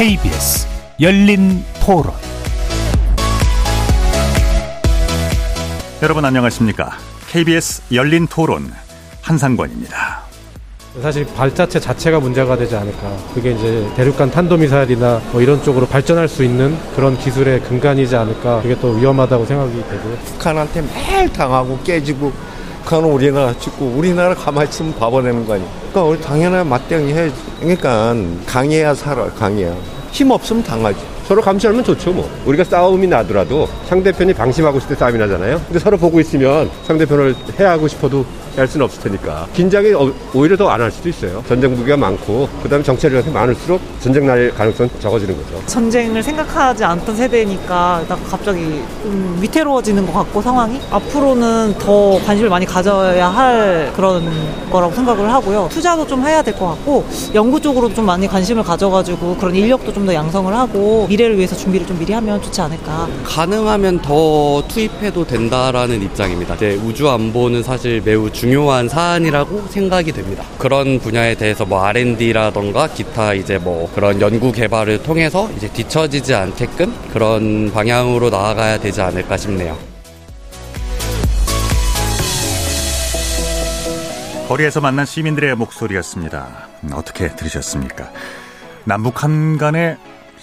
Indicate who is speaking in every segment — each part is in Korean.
Speaker 1: KBS 열린 토론 여러분 안녕하십니까? KBS 열린 토론 한상권입니다.
Speaker 2: 사실 발자체 자체가 문제가 되지 않을까. 그게 이제 대륙간 탄도미사일이나 뭐 이런 쪽으로 발전할 수 있는 그런 기술의 근간이지 않을까. 그게 또 위험하다고 생각이 되고요.
Speaker 3: 북한한테 매일 당하고 깨지고 북한은 우리나라 찍고 우리나라 가만히 있으면 바보 되는 거 아니야. 그러니까 우리 당연한 맞대응이 해. 그러니까 강해야 살아, 강해야. 힘 없으면 당하지.
Speaker 4: 서로 감시하면 좋죠 뭐 우리가 싸움이 나더라도 상대편이 방심하고 있을 때 싸움이 나잖아요 근데 서로 보고 있으면 상대편을 해하고 싶어도 할 수는 없을 테니까. 긴장이 어, 오히려 더 안 할 수도 있어요. 전쟁 무기가 많고 그다음에 정찰력이 많을수록 전쟁 날 가능성은 적어지는 거죠.
Speaker 5: 전쟁을 생각하지 않던 세대니까 갑자기 좀 위태로워지는 것 같고 상황이? 앞으로는 더 관심을 많이 가져야 할 그런 거라고 생각을 하고요. 투자도 좀 해야 될 것 같고 연구 쪽으로 좀 많이 관심을 가져가지고 그런 인력도 좀 더 양성을 하고 미래를 위해서 준비를 좀 미리 하면 좋지 않을까.
Speaker 6: 가능하면 더 투입해도 된다라는 입장입니다. 이제 우주 안보는 사실 매우 중요한 사안이라고 생각이 됩니다. 그런 분야에 대해서 뭐 R&D라던가 기타 이제 뭐 그런 연구 개발을 통해서 이제 뒤처지지 않게끔 그런 방향으로 나아가야 되지 않을까 싶네요.
Speaker 1: 거리에서 만난 시민들의 목소리였습니다. 어떻게 들으셨습니까? 남북한 간의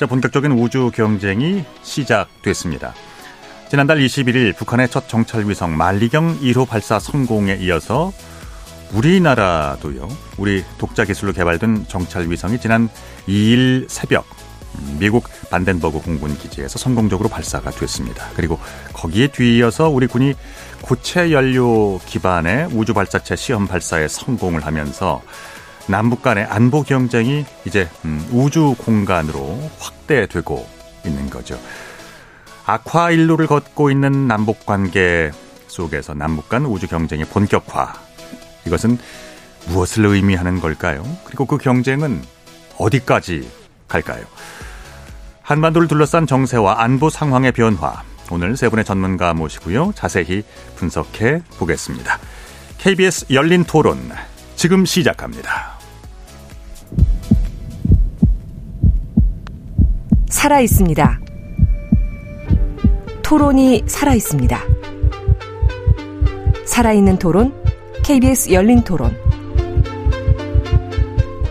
Speaker 1: 본격적인 우주 경쟁이 시작됐습니다. 지난달 21일 북한의 첫 정찰위성 만리경 1호 발사 성공에 이어서 우리나라도요. 우리 독자 기술로 개발된 정찰위성이 지난 2일 새벽 미국 반덴버그 공군 기지에서 성공적으로 발사가 됐습니다. 그리고 거기에 뒤이어서 우리 군이 고체 연료 기반의 우주 발사체 시험 발사에 성공을 하면서 남북 간의 안보 경쟁이 이제 음, 우주 공간으로 확대되고 있는 거죠. 악화 일로를 걷고 있는 남북 관계 속에서 남북 간 우주 경쟁의 본격화. 이것은 무엇을 의미하는 걸까요? 그리고 그 경쟁은 어디까지 갈까요? 한반도를 둘러싼 정세와 안보 상황의 변화. 오늘 세 분의 전문가 모시고요. 자세히 분석해 보겠습니다. KBS 열린 토론 지금 시작합니다.
Speaker 7: 살아 있습니다. 토론이 살아 있습니다. 살아있는 토론, KBS 열린 토론.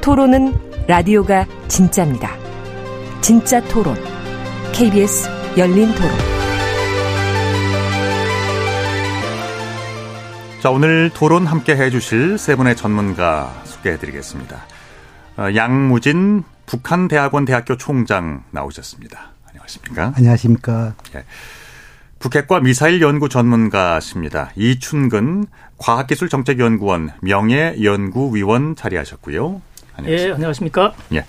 Speaker 7: 토론은 라디오가 진짜입니다. 진짜 토론, KBS 열린 토론.
Speaker 1: 자, 오늘 토론 함께 해주실 세 분의 전문가 소개해드리겠습니다. 어, 양무진 북한대학원 대학교 총장 나오셨습니다. 안녕하십니까?
Speaker 8: 안녕하십니까? 예.
Speaker 1: 북핵과 미사일 연구 전문가십니다. 이춘근 과학기술정책연구원 명예연구위원 자리하셨고요.
Speaker 9: 안녕하십니까? 예, 안녕하십니까? 예.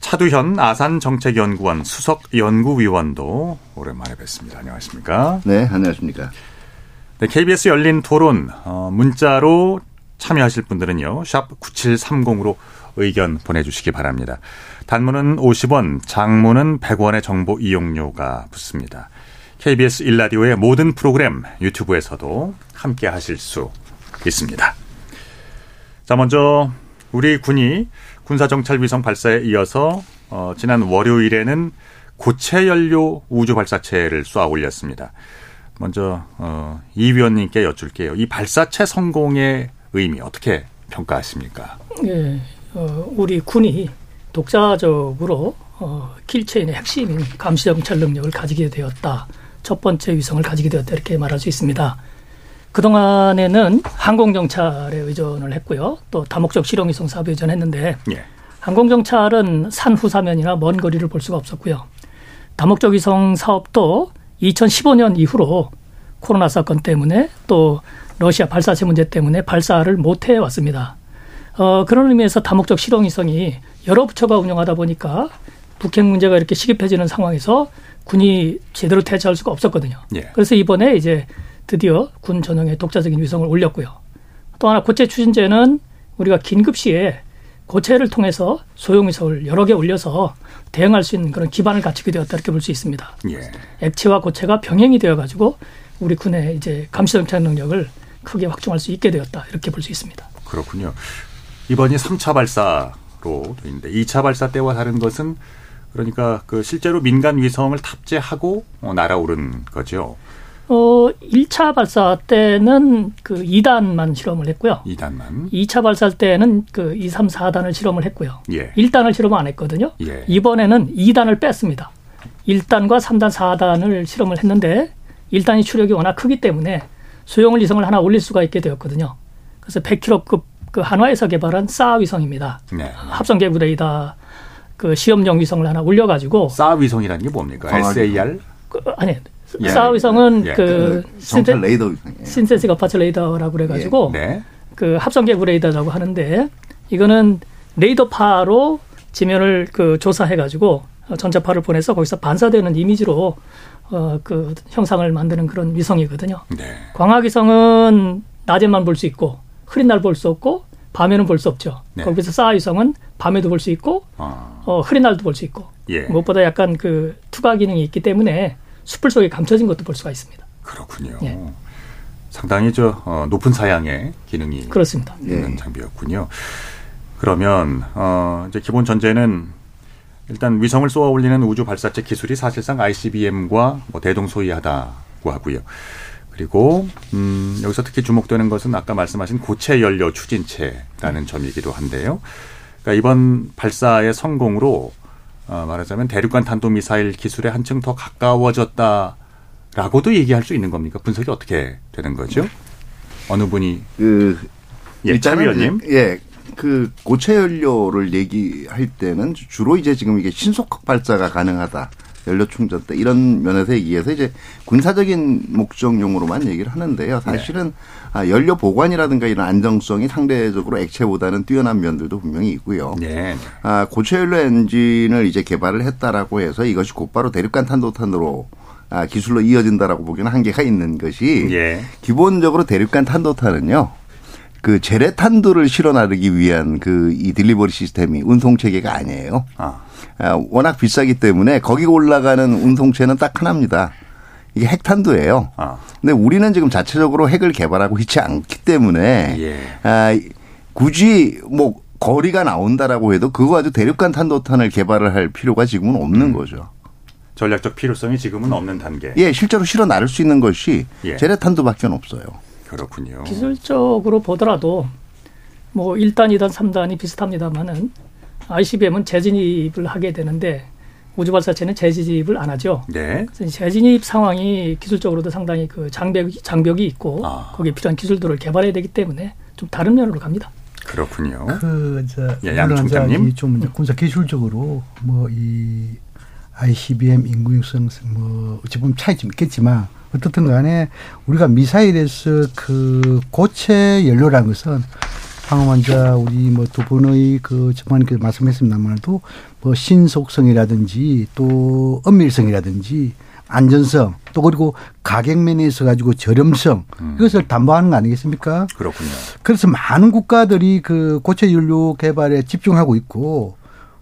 Speaker 1: 차두현 아산정책연구원 수석연구위원도 오랜만에 뵙습니다. 안녕하십니까?
Speaker 10: 네, 안녕하십니까?
Speaker 1: 네, KBS 열린 토론 어, 문자로 참여하실 분들은요. 샵 9730으로 의견 보내주시기 바랍니다. 단문은 50원, 장문은 100원의 정보 이용료가 붙습니다. KBS 일라디오의 모든 프로그램 유튜브에서도 함께 하실 수 있습니다. 자, 먼저 우리 군이 군사정찰위성 발사에 이어서 어, 지난 월요일에는 고체 연료 우주 발사체를 쏘아 올렸습니다. 먼저 어, 이 위원님께 여쭐게요. 이 발사체 성공의 의미 어떻게 평가하십니까?
Speaker 9: 예, 어, 우리 군이 독자적으로 어, 킬체인의 핵심인 감시 정찰 능력을 가지게 되었다. 첫 번째 위성을 가지게 되었다 이렇게 말할 수 있습니다. 그 동안에는 항공 정찰에 의존을 했고요. 또 다목적 실용 위성 사업에 의존했는데 예. 항공 정찰은 산 후 사면이나 먼 거리를 볼 수가 없었고요. 다목적 위성 사업도 2015년 이후로 코로나 사건 때문에 또 러시아 발사체 문제 때문에 발사를 못 해 왔습니다. 어, 그런 의미에서 다목적 실용위성이 여러 부처가 운영하다 보니까 북핵 문제가 이렇게 시급해지는 상황에서 군이 제대로 대처할 수가 없었거든요. 예. 그래서 이번에 이제 드디어 군 전용의 독자적인 위성을 올렸고요. 또 하나 고체 추진제는 우리가 긴급 시에 고체를 통해서 소형 위성을 여러 개 올려서 대응할 수 있는 그런 기반을 갖추게 되었다 이렇게 볼 수 있습니다. 예. 액체와 고체가 병행이 되어 가지고 우리 군의 이제 감시 정찰 능력을 크게 확충할 수 있게 되었다 이렇게 볼 수 있습니다.
Speaker 1: 그렇군요. 이번이 3차 발사 돼 있는데 2차 발사 때와 다른 것은 그러니까 그 실제로 민간 위성을 탑재하고 어, 날아오른 거죠.
Speaker 9: 어, 1차 발사 때는 그 2단만 실험을 했고요.
Speaker 1: 2단만.
Speaker 9: 2차 발사 때는 그 2, 3, 4단을 실험을 했고요.
Speaker 1: 예.
Speaker 9: 1단을 실험 안 했거든요.
Speaker 1: 예.
Speaker 9: 이번에는 2단을 뺐습니다. 1단과 3단, 4단을 실험을 했는데 1단이 추력이 워낙 크기 때문에 소형을 위성을 하나 올릴 수가 있게 되었거든요. 그래서 100km급 그 한화에서 개발한 싸 위성입니다.
Speaker 1: 네.
Speaker 9: 합성 계부 레이더 그 시험용 위성을 하나 올려가지고
Speaker 1: 싸 위성이라는 게 뭡니까?
Speaker 8: 광학위.
Speaker 1: SAR?
Speaker 9: 그, 아니
Speaker 1: 예.
Speaker 9: 싸 위성은
Speaker 1: 예.
Speaker 9: 그
Speaker 8: 정찰
Speaker 9: 신세-
Speaker 8: 레이더 위성이에요.
Speaker 9: 신세식 어파처 레이더라고 그래가지고
Speaker 1: 네.
Speaker 9: 그 합성 계부 레이더라고 하는데 이거는 레이더파로 지면을 그 조사해가지고 어, 전자파를 보내서 거기서 반사되는 이미지로 어 그 형상을 만드는 그런 위성이거든요.
Speaker 1: 네.
Speaker 9: 광학위성은 낮에만 볼 수 있고 흐린 날 볼 수 없고 밤에는 볼 수 없죠.
Speaker 1: 네.
Speaker 9: 거기서 싸위성은 밤에도 볼 수 있고
Speaker 1: 아,
Speaker 9: 어, 흐린 날도 볼 수 있고
Speaker 1: 예.
Speaker 9: 무엇보다 약간 그 투과 기능이 있기 때문에 숲을 속에 감춰진 것도 볼 수가 있습니다.
Speaker 1: 그렇군요.
Speaker 9: 예.
Speaker 1: 상당히 저 어, 높은 사양의 기능이
Speaker 9: 그렇습니다.
Speaker 1: 있는
Speaker 8: 예.
Speaker 1: 장비였군요. 그러면 어, 이제 기본 전제는 일단 위성을 쏘아 올리는 우주 발사체 기술이 사실상 ICBM과 뭐 대동소이하다고 하고요. 그리고 음, 여기서 특히 주목되는 것은 아까 말씀하신 고체 연료 추진체라는 점이기도 한데요. 그러니까 이번 발사의 성공으로 어, 말하자면 대륙간 탄도 미사일 기술에 한층 더 가까워졌다라고도 얘기할 수 있는 겁니까? 분석이 어떻게 되는 거죠? 어느 분이
Speaker 8: 그
Speaker 1: 예, 차 위원님.
Speaker 8: 예. 그 고체 연료를 얘기할 때는 주로 이제 지금 이게 신속 발사가 가능하다. 연료 충전 때 이런 면에서 얘기해서 이제 군사적인 목적용으로만 얘기를 하는데요. 사실은 아, 연료 보관이라든가 이런 안정성이 상대적으로 액체보다는 뛰어난 면들도 분명히 있고요.
Speaker 1: 네.
Speaker 8: 아, 고체 연료 엔진을 이제 개발을 했다라고 해서 이것이 곧바로 대륙간 탄도탄으로 아, 기술로 이어진다라고 보기에는 한계가 있는 것이
Speaker 1: 예.
Speaker 8: 기본적으로 대륙간 탄도탄은요. 그 재래탄두를 실어 나르기 위한 그 이 딜리버리 시스템이 운송 체계가 아니에요.
Speaker 1: 아.
Speaker 8: 아, 워낙 비싸기 때문에 거기 올라가는 운송체는 딱 하나입니다. 이게 핵탄두예요.
Speaker 1: 아.
Speaker 8: 근데 우리는 지금 자체적으로 핵을 개발하고 있지 않기 때문에
Speaker 1: 예.
Speaker 8: 아, 굳이 뭐 거리가 나온다라고 해도 그거 가지고 대륙간 탄도탄을 개발을 할 필요가 지금은 없는 거죠.
Speaker 1: 전략적 필요성이 지금은 없는 단계.
Speaker 8: 예, 실제로 실어 나를 수 있는 것이
Speaker 1: 예.
Speaker 8: 재래탄두밖에 없어요.
Speaker 1: 그렇군요.
Speaker 9: 기술적으로 보더라도 뭐 1단, 2단, 3단이 비슷합니다만은 ICBM은 재진입을 하게 되는데 우주 발사체는 재진입을 안 하죠.
Speaker 1: 네.
Speaker 9: 그래서 재진입 상황이 기술적으로도 상당히 그 장벽이 장벽이 있고
Speaker 1: 아.
Speaker 9: 거기에 필요한 기술들을 개발해야 되기 때문에 좀 다른 면으로 갑니다.
Speaker 1: 그렇군요.
Speaker 10: 그저
Speaker 1: 예, 양
Speaker 10: 물론 이제
Speaker 1: 총장님.
Speaker 10: 이좀 이제 군사 기술적으로 뭐 이 ICBM 인구육성 뭐 어찌 보면 차이점 있겠지만 어떻든 간에 우리가 미사일에서 그 고체 연료라는 것은 방금 먼저 우리 뭐 두 분의 그 전문가님께서 말씀했습니다만도 뭐 신속성이라든지 또 엄밀성이라든지 안전성 또 그리고 가격 면에서 가지고 저렴성 이것을 담보하는 거 아니겠습니까?
Speaker 1: 그렇군요.
Speaker 10: 그래서 많은 국가들이 그 고체 연료 개발에 집중하고 있고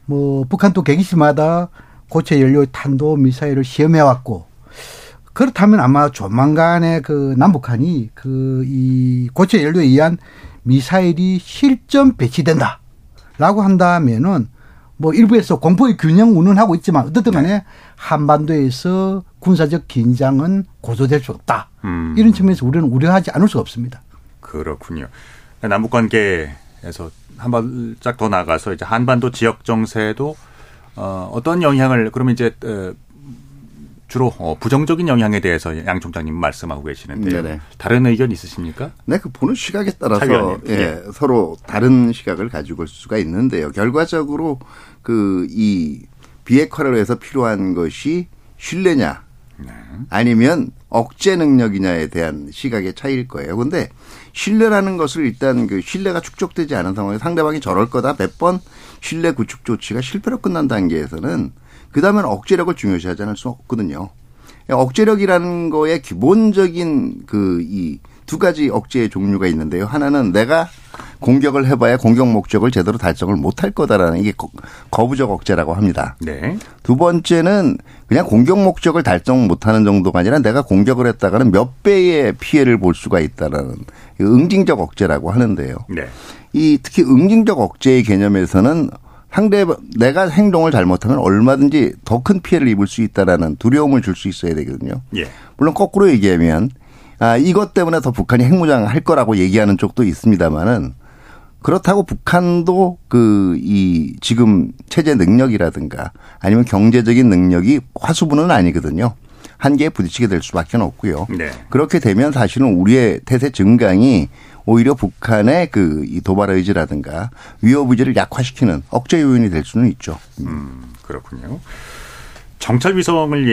Speaker 10: 뭐 북한도 계기시마다 고체 연료 탄도 미사일을 시험해 왔고 그렇다면 아마 조만간에 그 남북한이 그 이 고체 연료에 의한 미사일이 실전 배치된다 라고 한다면은 뭐 일부에서 공포의 균형 운운하고 있지만 어떻든 간에 한반도에서 군사적 긴장은 고조될 수 없다.
Speaker 1: 음.
Speaker 10: 이런 측면에서 우리는 우려하지 않을 수가 없습니다.
Speaker 1: 그렇군요. 남북 관계에서 한 발짝 더 나가서 이제 한반도 지역 정세도 어, 어떤 영향을 그러면 이제 어, 주로 어, 부정적인 영향에 대해서 양 총장님 말씀하고 계시는데요.
Speaker 8: 네네.
Speaker 1: 다른 의견 있으십니까?
Speaker 8: 네, 그 보는 시각에
Speaker 1: 차
Speaker 8: 따라서. 예,
Speaker 1: 예.
Speaker 8: 서로 다른 시각을 가지고 올 수가 있는데요. 결과적으로 그 이 비핵화를 위해서 필요한 것이 신뢰냐
Speaker 1: 네.
Speaker 8: 아니면 억제 능력이냐에 대한 시각의 차이일 거예요. 근데 신뢰라는 것을 일단 그 신뢰가 축적되지 않은 상황에 상대방이 저럴 거다 몇 번 신뢰 구축 조치가 실패로 끝난 단계에서는 그 다음엔 억제력을 중요시하지 않을 수 없거든요. 억제력이라는 거의 기본적인 그 이 두 가지 억제의 종류가 있는데요. 하나는 내가 공격을 해봐야 공격 목적을 제대로 달성을 못할 거다라는 이게 거- 거부적 억제라고 합니다.
Speaker 1: 네.
Speaker 8: 두 번째는 그냥 공격 목적을 달성 못하는 정도가 아니라 내가 공격을 했다가는 몇 배의 피해를 볼 수가 있다라는 이 응징적 억제라고 하는데요.
Speaker 1: 네.
Speaker 8: 이 특히 응징적 억제의 개념에서는 상대 내가 행동을 잘못하면 얼마든지 더 큰 피해를 입을 수 있다라는 두려움을 줄 수 있어야 되거든요.
Speaker 1: 예.
Speaker 8: 물론 거꾸로 얘기하면 아 이것 때문에 더 북한이 핵무장 할 거라고 얘기하는 쪽도 있습니다만은 그렇다고 북한도 그 이 지금 체제 능력이라든가 아니면 경제적인 능력이 화수분은 아니거든요. 한계에 부딪히게 될 수밖에 없고요.
Speaker 1: 네.
Speaker 8: 그렇게 되면 사실은 우리의 태세 증강이 오히려 북한의 그이 도발 의지라든가 위협 의지를 약화시키는 억제 요인이 될 수는 있죠.
Speaker 1: 음, 그렇군요. 정찰 위성을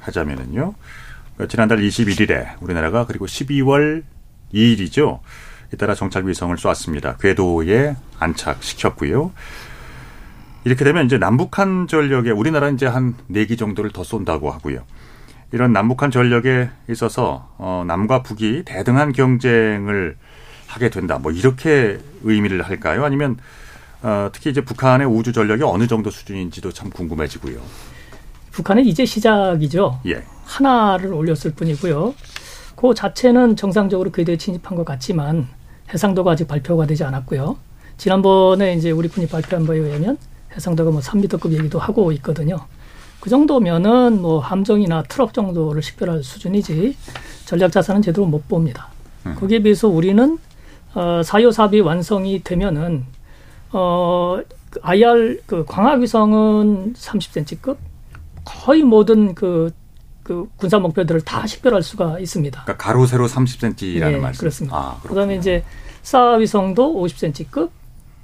Speaker 1: 얘기하자면은요. 그 지난달 21일에 우리나라가 그리고 12월 2일이죠. 잇따라 정찰 위성을 쐈습니다. 궤도에 안착시켰고요. 이렇게 되면 이제 남북한 전력에 우리나라 이제 한 네 기 정도를 더 쏜다고 하고요. 이런 남북한 전력에 있어서 어 남과 북이 대등한 경쟁을 하게 된다. 뭐 이렇게 의미를 할까요? 아니면 어 특히 이제 북한의 우주 전력이 어느 정도 수준인지도 참 궁금해지고요.
Speaker 9: 북한은 이제 시작이죠.
Speaker 1: 예.
Speaker 9: 하나를 올렸을 뿐이고요. 그 자체는 정상적으로 궤도에 진입한 것 같지만 해상도가 아직 발표가 되지 않았고요. 지난번에 이제 우리 군이 발표한 바에 의하면 해상도가 뭐 3미터급 얘기도 하고 있거든요. 그 정도면은 뭐 함정이나 트럭 정도를 식별할 수준이지 전략 자산은 제대로 못 봅니다. 거기에 비해서 우리는 어, 사요삽이 완성이 되면은 어그 IR 그 광학 위성은 30cm급 거의 모든 그, 그 군사 목표들을 다 식별할 수가 있습니다.
Speaker 1: 그러니까 가로 세로 30cm라는
Speaker 9: 예,
Speaker 1: 말씀.
Speaker 9: 그렇습니다.
Speaker 1: 아,
Speaker 9: 그다음에 이제 사 위성도 50cm급,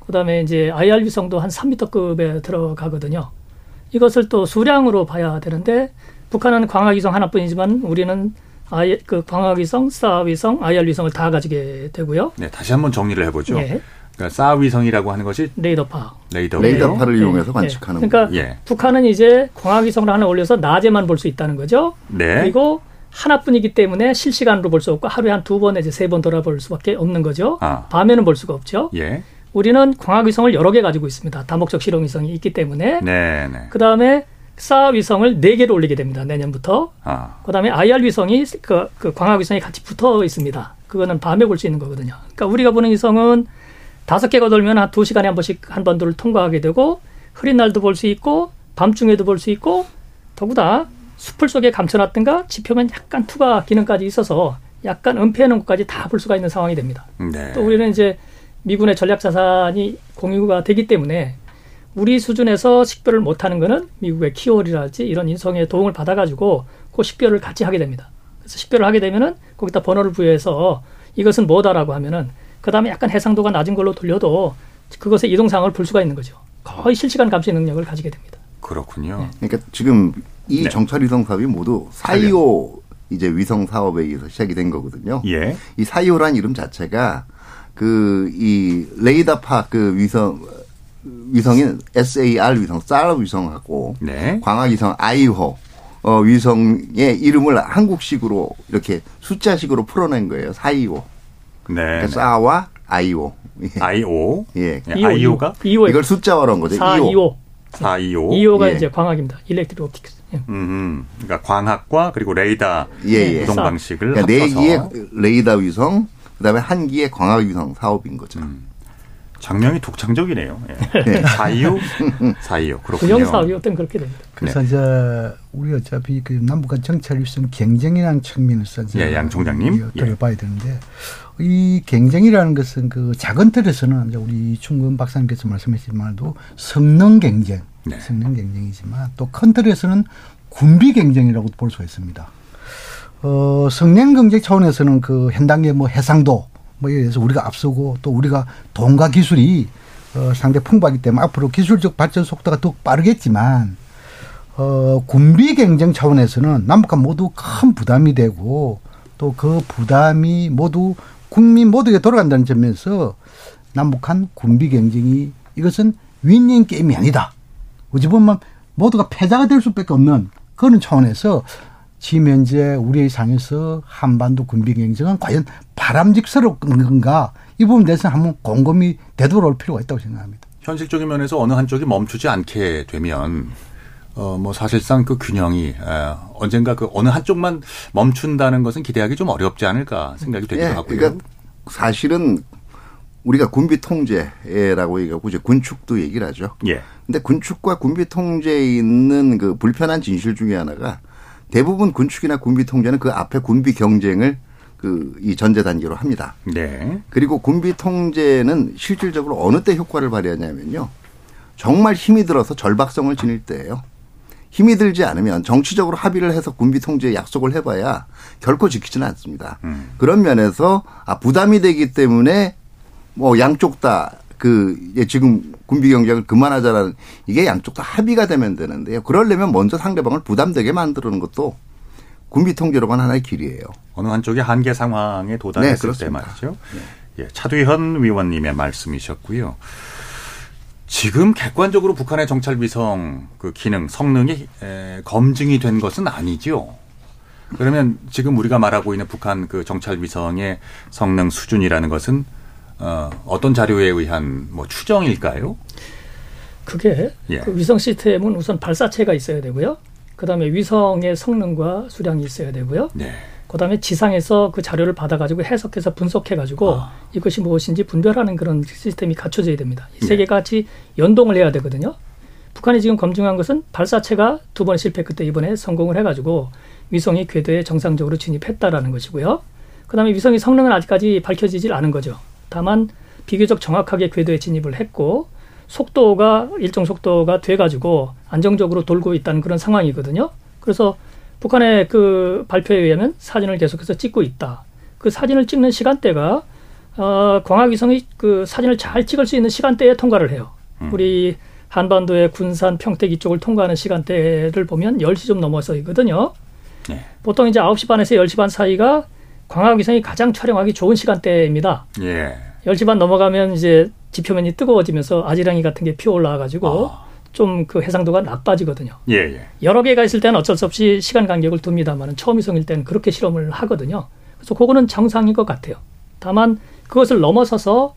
Speaker 9: 그다음에 이제 IR 위성도 한 3m급에 들어가거든요. 이것을 또 수량으로 봐야 되는데 북한은 광학 위성 하나뿐이지만 우리는 아예 그 광학 위성, 사 위성, IR 위성을 다 가지게 되고요.
Speaker 1: 네, 다시 한번 정리를 해보죠.
Speaker 9: 예.
Speaker 1: 그러니까 사위성이라고 하는 것이
Speaker 9: 레이더파.
Speaker 1: 레이더.
Speaker 8: 레이더파를
Speaker 9: 예,
Speaker 8: 이용해서
Speaker 9: 예.
Speaker 8: 관측하는
Speaker 9: 그러니까
Speaker 1: 예.
Speaker 9: 북한은 이제 광학 위성을 하나 올려서 낮에만 볼 수 있다는 거죠.
Speaker 1: 네.
Speaker 9: 그리고 하나뿐이기 때문에 실시간으로 볼 수 없고 하루에 한 두 번 내지 세 번 돌아볼 수밖에 없는 거죠.
Speaker 1: 아.
Speaker 9: 밤에는 볼 수가 없죠.
Speaker 1: 예.
Speaker 9: 우리는 광학 위성을 여러 개 가지고 있습니다. 다목적 실험 위성이 있기 때문에
Speaker 1: 네, 네.
Speaker 9: 그 다음에 사 위성을 네 개를 올리게 됩니다. 내년부터.
Speaker 1: 아,
Speaker 9: 그 다음에 IR 위성이 그, 그 광학 위성이 같이 붙어 있습니다. 그거는 밤에 볼 수 있는 거거든요. 그러니까 우리가 보는 위성은 다섯 개가 돌면 한 두 시간에 한 번씩 한 번도를 통과하게 되고 흐린 날도 볼 수 있고 밤중에도 볼 수 있고 더구나 숲을 속에 감춰놨든가 지표면 약간 투과 기능까지 있어서 약간 은폐하는 것까지 다 볼 수가 있는 상황이 됩니다.
Speaker 1: 네.
Speaker 9: 또 우리는 이제 미군의 전략 자산이 공유가 되기 때문에 우리 수준에서 식별을 못하는 거는 미국의 키월이랄지 이런 인성의 도움을 받아가지고 그 식별을 같이 하게 됩니다. 그래서 식별을 하게 되면은 거기다 번호를 부여해서 이것은 뭐다라고 하면은 그 다음에 약간 해상도가 낮은 걸로 돌려도 그것의 이동 상황을 볼 수가 있는 거죠. 거의 실시간 감시 능력을 가지게 됩니다.
Speaker 1: 그렇군요.
Speaker 8: 그러니까 지금 이
Speaker 1: 네.
Speaker 8: 정찰 위성 사업이 모두 사이오 이제 위성 사업에 의해서 시작이 된 거거든요.
Speaker 1: 예.
Speaker 8: 이 사이오란 이름 자체가 그 이 레이더파 그 위성 위성인 SAR 위성, SAR 위성하고
Speaker 1: 네.
Speaker 8: 광학 위성 아이호 어 위성의 이름을 한국식으로 이렇게 숫자식으로 풀어낸 거예요. 사이오.
Speaker 1: 네.
Speaker 8: 그러니까 사와 아이오. 예.
Speaker 1: IO.
Speaker 8: 예.
Speaker 1: 예, IO가
Speaker 9: 2호
Speaker 8: 이걸 숫자화로 한 거죠.
Speaker 9: 4,
Speaker 8: 2호.
Speaker 9: 2호.
Speaker 1: 425.
Speaker 9: 2호가
Speaker 8: 예.
Speaker 9: 이제 광학입니다. 일렉트릭 옵틱스. 예.
Speaker 1: 음, 그러니까 광학과 그리고 레이더
Speaker 8: 예, 예.
Speaker 1: 이동 방식을
Speaker 8: 그러니까 네
Speaker 1: 합쳐서
Speaker 8: 기의 레이더 위성, 그다음에 한 기의 광학 위성 사업인 거죠.
Speaker 1: 음. 장명이 독창적이네요. 예.
Speaker 8: 네.
Speaker 1: 사이오, 사이오 그렇군요.
Speaker 9: 군용 사업이 어떤 그렇게 됩니다.
Speaker 10: 그래서
Speaker 1: 네.
Speaker 10: 이제 우리 어차피 그 남북한 정찰 위성 경쟁이라는 측면에서 이제
Speaker 1: 예, 양 총장님.
Speaker 10: 우리가 들어봐야 되는데 이 경쟁이라는 것은 그 작은 틀에서는 이제 우리 충근 박사님께서 말씀하셨지만도 성능 경쟁,
Speaker 1: 네.
Speaker 10: 성능 경쟁이지만 또 큰 틀에서는 군비 경쟁이라고 볼 수가 있습니다. 어, 성능 경쟁 차원에서는 그 현 단계 뭐 해상도 뭐 이에 대해서 우리가 앞서고 또 우리가 돈과 기술이 어, 상대 풍부하기 때문에 앞으로 기술적 발전 속도가 더욱 빠르겠지만 어, 군비 경쟁 차원에서는 남북한 모두 큰 부담이 되고 또 그 부담이 모두 국민 모두에게 돌아간다는 점에서 남북한 군비 경쟁이 이것은 윈윈 게임이 아니다. 어찌 보면 모두가 패자가 될 수밖에 없는 그런 차원에서 지금 현재 우리의 상에서 한반도 군비 경쟁은 과연 바람직스러운 건가 이 부분에 대해서 한번 곰곰이 되돌아올 필요가 있다고 생각합니다.
Speaker 1: 현실적인 면에서 어느 한쪽이 멈추지 않게 되면 어 뭐 사실상 그 균형이 에, 언젠가 그 어느 한쪽만 멈춘다는 것은 기대하기 좀 어렵지 않을까 생각이 되기도
Speaker 8: 예,
Speaker 1: 하고요.
Speaker 8: 그러니까 사실은 우리가 군비 통제라고 얘기하고 이제 군축도 얘기를 하죠.
Speaker 1: 예.
Speaker 8: 근데 군축과 군비 통제에 있는 그 불편한 진실 중에 하나가 대부분 군축이나 군비 통제는 그 앞에 군비 경쟁을 그 이 전제 단계로 합니다.
Speaker 1: 네.
Speaker 8: 그리고 군비 통제는 실질적으로 어느 때 효과를 발휘하냐면요. 정말 힘이 들어서 절박성을 지닐 때예요. 힘이 들지 않으면 정치적으로 합의를 해서 군비 통제에 약속을 해봐야 결코 지키지는 않습니다.
Speaker 1: 음.
Speaker 8: 그런 면에서 아 부담이 되기 때문에 뭐 양쪽 다 그 지금 군비 경쟁을 그만하자라는 이게 양쪽 다 합의가 되면 되는데요. 그러려면 먼저 상대방을 부담되게 만드는 것도 군비 통제로가 하나의 길이에요.
Speaker 1: 어느 한쪽이 한계 상황에 도달했을
Speaker 8: 네,
Speaker 1: 때. 말이죠. 예, 차두현 위원님의 말씀이셨고요. 지금 객관적으로 북한의 정찰 위성 그 기능 성능이 에, 검증이 된 것은 아니죠. 그러면 지금 우리가 말하고 있는 북한 그 정찰 위성의 성능 수준이라는 것은 어, 어떤 자료에 의한 뭐 추정일까요?
Speaker 9: 그게
Speaker 1: 예.
Speaker 9: 그 위성 시스템은 우선 발사체가 있어야 되고요. 그다음에 위성의 성능과 수량이 있어야 되고요.
Speaker 1: 네.
Speaker 9: 그다음에 지상에서 그 자료를 받아가지고 해석해서 분석해가지고
Speaker 1: 아.
Speaker 9: 이것이 무엇인지 분별하는 그런 시스템이 갖춰져야 됩니다. 이
Speaker 1: 네.
Speaker 9: 세 개가 같이 연동을 해야 되거든요. 북한이 지금 검증한 것은 발사체가 두 번 실패 그때 이번에 성공을 해가지고 위성이 궤도에 정상적으로 진입했다라는 것이고요. 그다음에 위성의 성능은 아직까지 밝혀지질 않은 거죠. 다만 비교적 정확하게 궤도에 진입을 했고 속도가 일정 속도가 돼가지고 안정적으로 돌고 있다는 그런 상황이거든요. 그래서 북한의 그 발표에 의하면 사진을 계속해서 찍고 있다. 그 사진을 찍는 시간대가 어, 광학위성이 그 사진을 잘 찍을 수 있는 시간대에 통과를 해요. 우리 한반도의 군산, 평택 이쪽을 통과하는 시간대를 보면 10시 좀 넘어서이거든요.
Speaker 1: 네.
Speaker 9: 보통 이제 9시 반에서 10시 반 사이가 광학 위성이 가장 촬영하기 좋은 시간대입니다.
Speaker 1: 예.
Speaker 9: 10시 반 넘어가면 이제 지표면이 뜨거워지면서 아지랑이 같은 게 피어 올라와가지고
Speaker 1: 아.
Speaker 9: 좀그 해상도가 나빠지거든요.
Speaker 1: 예, 예.
Speaker 9: 여러 개가 있을 때는 어쩔 수 없이 시간 간격을 둡니다만 처음 위성일 때는 그렇게 실험을 하거든요. 그래서 그거는 정상인 것 같아요. 다만 그것을 넘어서서